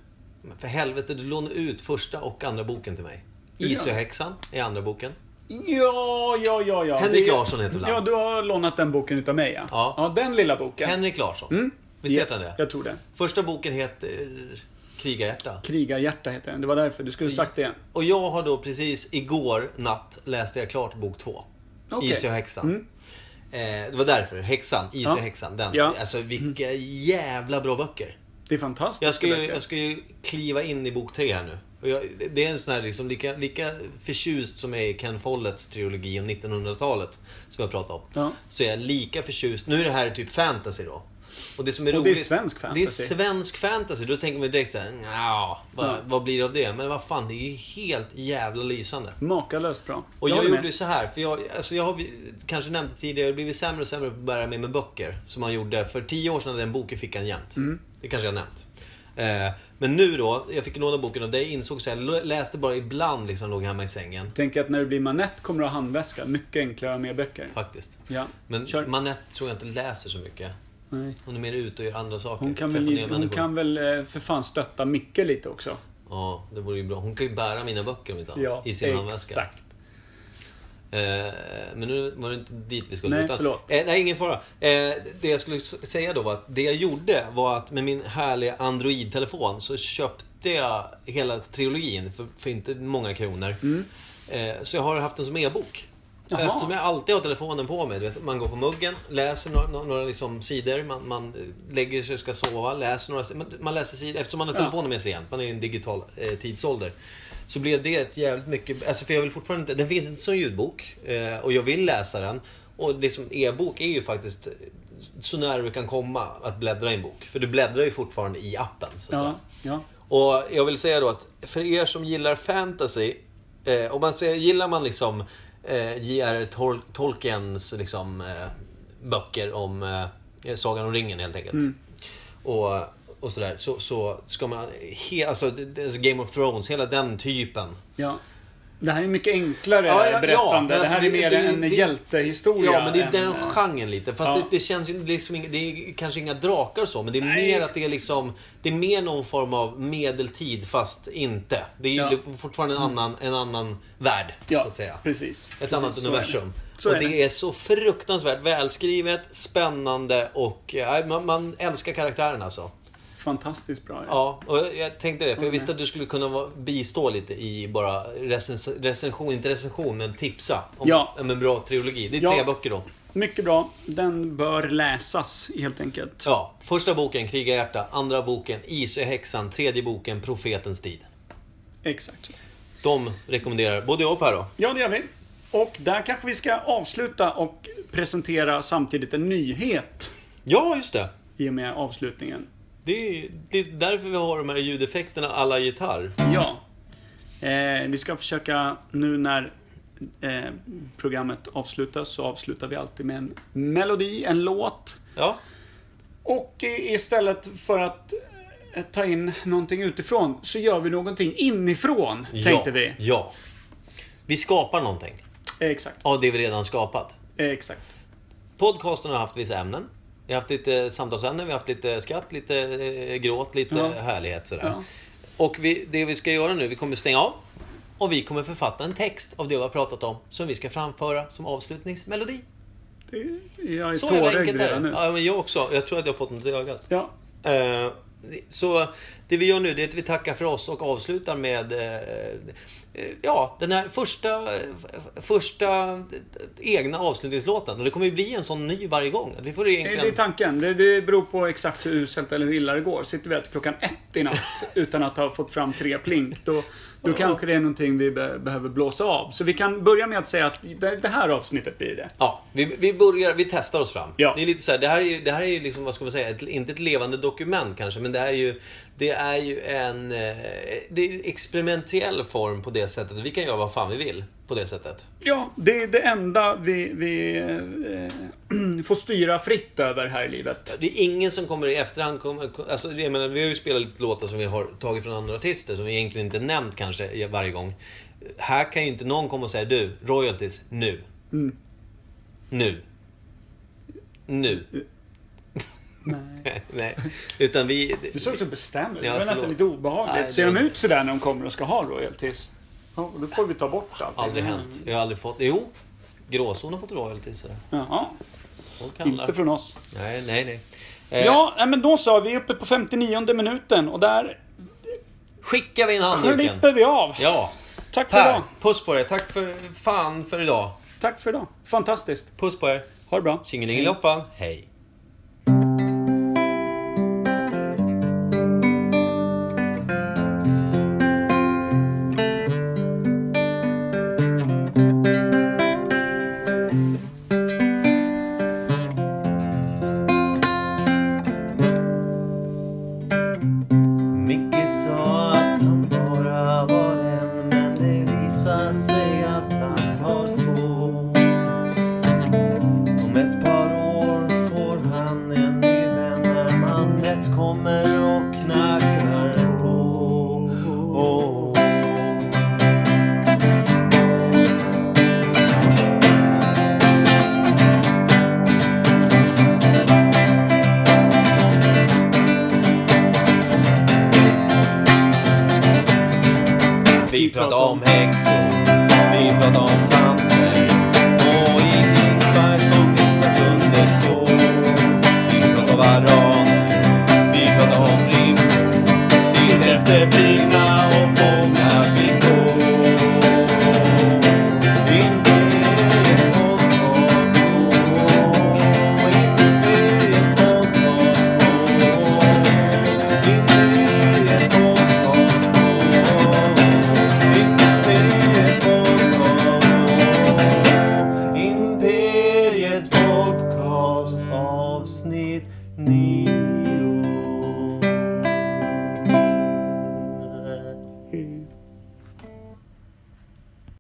Men för helvete, du lånade ut första och andra boken till mig. Isöhäxan är andra boken.
Ja, ja, ja, ja.
Henrik
Det-
Larsson heter han?
Ja, du har lånat den boken utav mig ja.
Ja.
Ja, den lilla boken.
Henrik Larsson.
Mm.
Visst
yes,
heter han det?
jag tror det.
Första boken heter Krigarhjärta.
Krigarhjärta heter den. Det var därför. Du skulle sagt det.
Och jag har då precis igår natt läste jag klart bok två.
Okej.
Isöhäxan.
Mm.
Eh, det var därför. Häxan. Isöhäxan. Den.
Ja.
Alltså vilka jävla bra böcker.
Det är fantastiskt.
Jag ska, ju, jag ska ju kliva in i bok tre här nu. Jag, det är en sån här liksom, lika, lika förtjust som jag är i Ken Follets trilogi om 1900-talet, som jag pratade om.
Ja.
Så är jag lika förtjust. Nu är det här typ fantasy då. Och det som är
Och det är
roligt...
svensk fantasy.
Det är svensk fantasy. Då tänker man direkt såhär, ja, vad, vad blir det av det? Men vad fan, det är ju helt jävla lysande.
Makalöst bra.
Och jag,
håller
gjorde ju så här, för jag, alltså jag har kanske nämnt det tidigare, jag har blivit sämre och sämre på att bära med mig böcker. Som man gjorde för tio år sedan, hade jag en bok i fickan jämt.
Mm.
Det kanske jag har nämnt. Eh, men nu då, jag fick låna boken och det insåg så jag läste bara ibland liksom, låg hemma i sängen.
Tänk att när du blir manett kommer du ha handväska. Mycket enklare med böcker.
Faktiskt.
Ja.
Men
Kör.
Manette tror jag inte läser så mycket.
Nej.
Hon är mer ute och gör andra saker.
Hon kan, väl, hon kan väl eh, för fan stötta Micke lite också.
Ja, det vore ju bra. Hon kan ju bära mina böcker om inte annat. I sin handväska.
exakt.
Eh, men nu var det inte dit vi skulle.
Nej,
utan-
förlåt.
Eh, nej, ingen fara. Eh, det jag skulle säga då var att det jag gjorde var att med min härliga Android-telefon så köpte jag hela trilogin för, för inte många kronor. Eh, så jag har haft den som e-bok.
Jaha.
Eftersom jag alltid har telefonen på mig. Man går på muggen, läser några, några- liksom sidor, man, man lägger sig och ska sova, läser några man, man läser sidor. Eftersom man har telefonen med sig jämt, man är i en digital eh, tidsålder. Så blev det ett jävligt mycket... Alltså för jag vill fortfarande inte... Den finns inte som ljudbok. Eh, och jag vill läsa den. Och liksom e-bok är ju faktiskt så nära du kan komma att bläddra i en bok. För du bläddrar ju fortfarande i appen. Så att säga.
Ja, ja.
Och jag vill säga då att för er som gillar fantasy, eh, om man säger, gillar man liksom eh, J.R.R. Tol- Tolkiens liksom, eh, böcker om eh, Sagan om ringen helt enkelt.
Mm.
Och, och sådär, så, så ska man, he, alltså, det- det- alltså Game of Thrones, hela den typen.
ja. Det här är mycket enklare
Ja, ja, ja,
berättande.
men
det här
alltså,
är mer
det- det-
en
det-
hjältehistoria.
Ja, men det är
än-
den genren lite. Fast
Ja.
det, det känns ju liksom inga, det är kanske inga drakar och så, men det är
Nej.
mer att det är liksom... Det är mer någon form av medeltid, fast inte. Det är ju
Ja.
det fortfarande en annan, en annan värld,
Ja,
så att säga.
precis.
Ett
precis,
annat
det.
universum. Och det
det.
är så fruktansvärt välskrivet, spännande och ja, man, man älskar karaktärerna alltså.
Fantastiskt bra.
Ja, och jag, tänkte det. För jag
Mm.
visste att du skulle kunna vara- bistå lite i bara recens, recension, inte recension, men tipsa om,
Ja.
om en bra trilogi. Det är
Ja.
tre böcker då.
Mycket bra. Den bör läsas helt enkelt.
Ja, första boken Krigarhjärta, andra boken Isöhäxan, tredje boken Profetens tid.
Exakt.
De rekommenderar både jag och Per då.
Ja, det gör vi. Och där kanske vi ska avsluta och presentera samtidigt en nyhet
Ja, just det.
i och med avslutningen.
Det är, det är därför vi har de här ljudeffekterna alla gitarr.
Ja. Eh, vi ska försöka nu när eh, programmet avslutas så avslutar vi alltid med en melodi, en låt.
Ja,
Och i- istället för att eh, ta in någonting utifrån så gör vi någonting inifrån, tänkte
ja,
vi.
Ja. Vi skapar någonting
Exakt.
av det vi redan skapat.
Exakt.
Podcasten har haft vissa ämnen. Vi har haft lite samtalsämnen, vi har haft lite skratt, lite eh, gråt, lite
Ja.
härlighet sådär.
Ja.
Och vi, det vi ska göra nu, vi kommer stänga av. Och vi kommer författa en text av det vi har pratat om som vi ska framföra som avslutningsmelodi.
Det, jag är
Så
tårögd redan nu.
Ja, men jag också. Jag tror att jag har fått något i ögat.
Ja.
Eh, Så det vi gör nu det är att vi tackar för oss och avslutar med eh, eh, ja, den här första, första egna avslutningslåten. Och det kommer ju bli en sån ny varje gång. Vi får
Det
egentligen...
det är tanken. Det, det beror på exakt hur uselt eller hur illa det går. Sitter vi här till klockan ett i natt utan att ha fått fram tre plink, då, då kanske det är någonting vi be, behöver blåsa av. Så vi kan börja med att säga att det, här avsnittet blir det.
Ja, vi, vi börjar, vi testar oss fram.
Ja.
Det är lite så här, det här är ju, det här är ju liksom, vad ska man säga, ett, inte ett levande dokument kanske, men det är ju, det är ju en, eh, det är experimentell form på det sättet. Vi kan göra vad fan vi vill på det sättet.
Ja, det är det enda vi, vi eh, får styra fritt över här i livet.
Det är ingen som kommer i efterhand, kommer, alltså, jag menar, vi har ju spelat lite låtar som vi har tagit från andra artister som vi egentligen inte nämnt kanske varje gång. Här kan ju inte någon komma och säga du, royalties, nu.
Mm.
Nu. Nu.
Nej.
Nej. Utan vi...
Du såg så bestämd ut. Det var nästan lite obehagligt.
Nej,
Ser
det-
de ut sådär när de kommer och ska ha royalties? Ja, då får vi ta bort allting.
Aldrig hänt. Jag har aldrig fått... Jo. Gråzon har fått royalties.
Jaha, inte från oss.
Nej, nej, nej. Eh,
Ja, men då så. Vi är uppe på 59 minuten och där
Skickar vi in handduken.
klipper vi av.
Ja.
Tack för
Per,
idag.
puss på er. Tack för fan för idag.
Tack för idag. Fantastiskt.
Puss på er.
Ha det bra.
Tjingelingiloppan. Hej.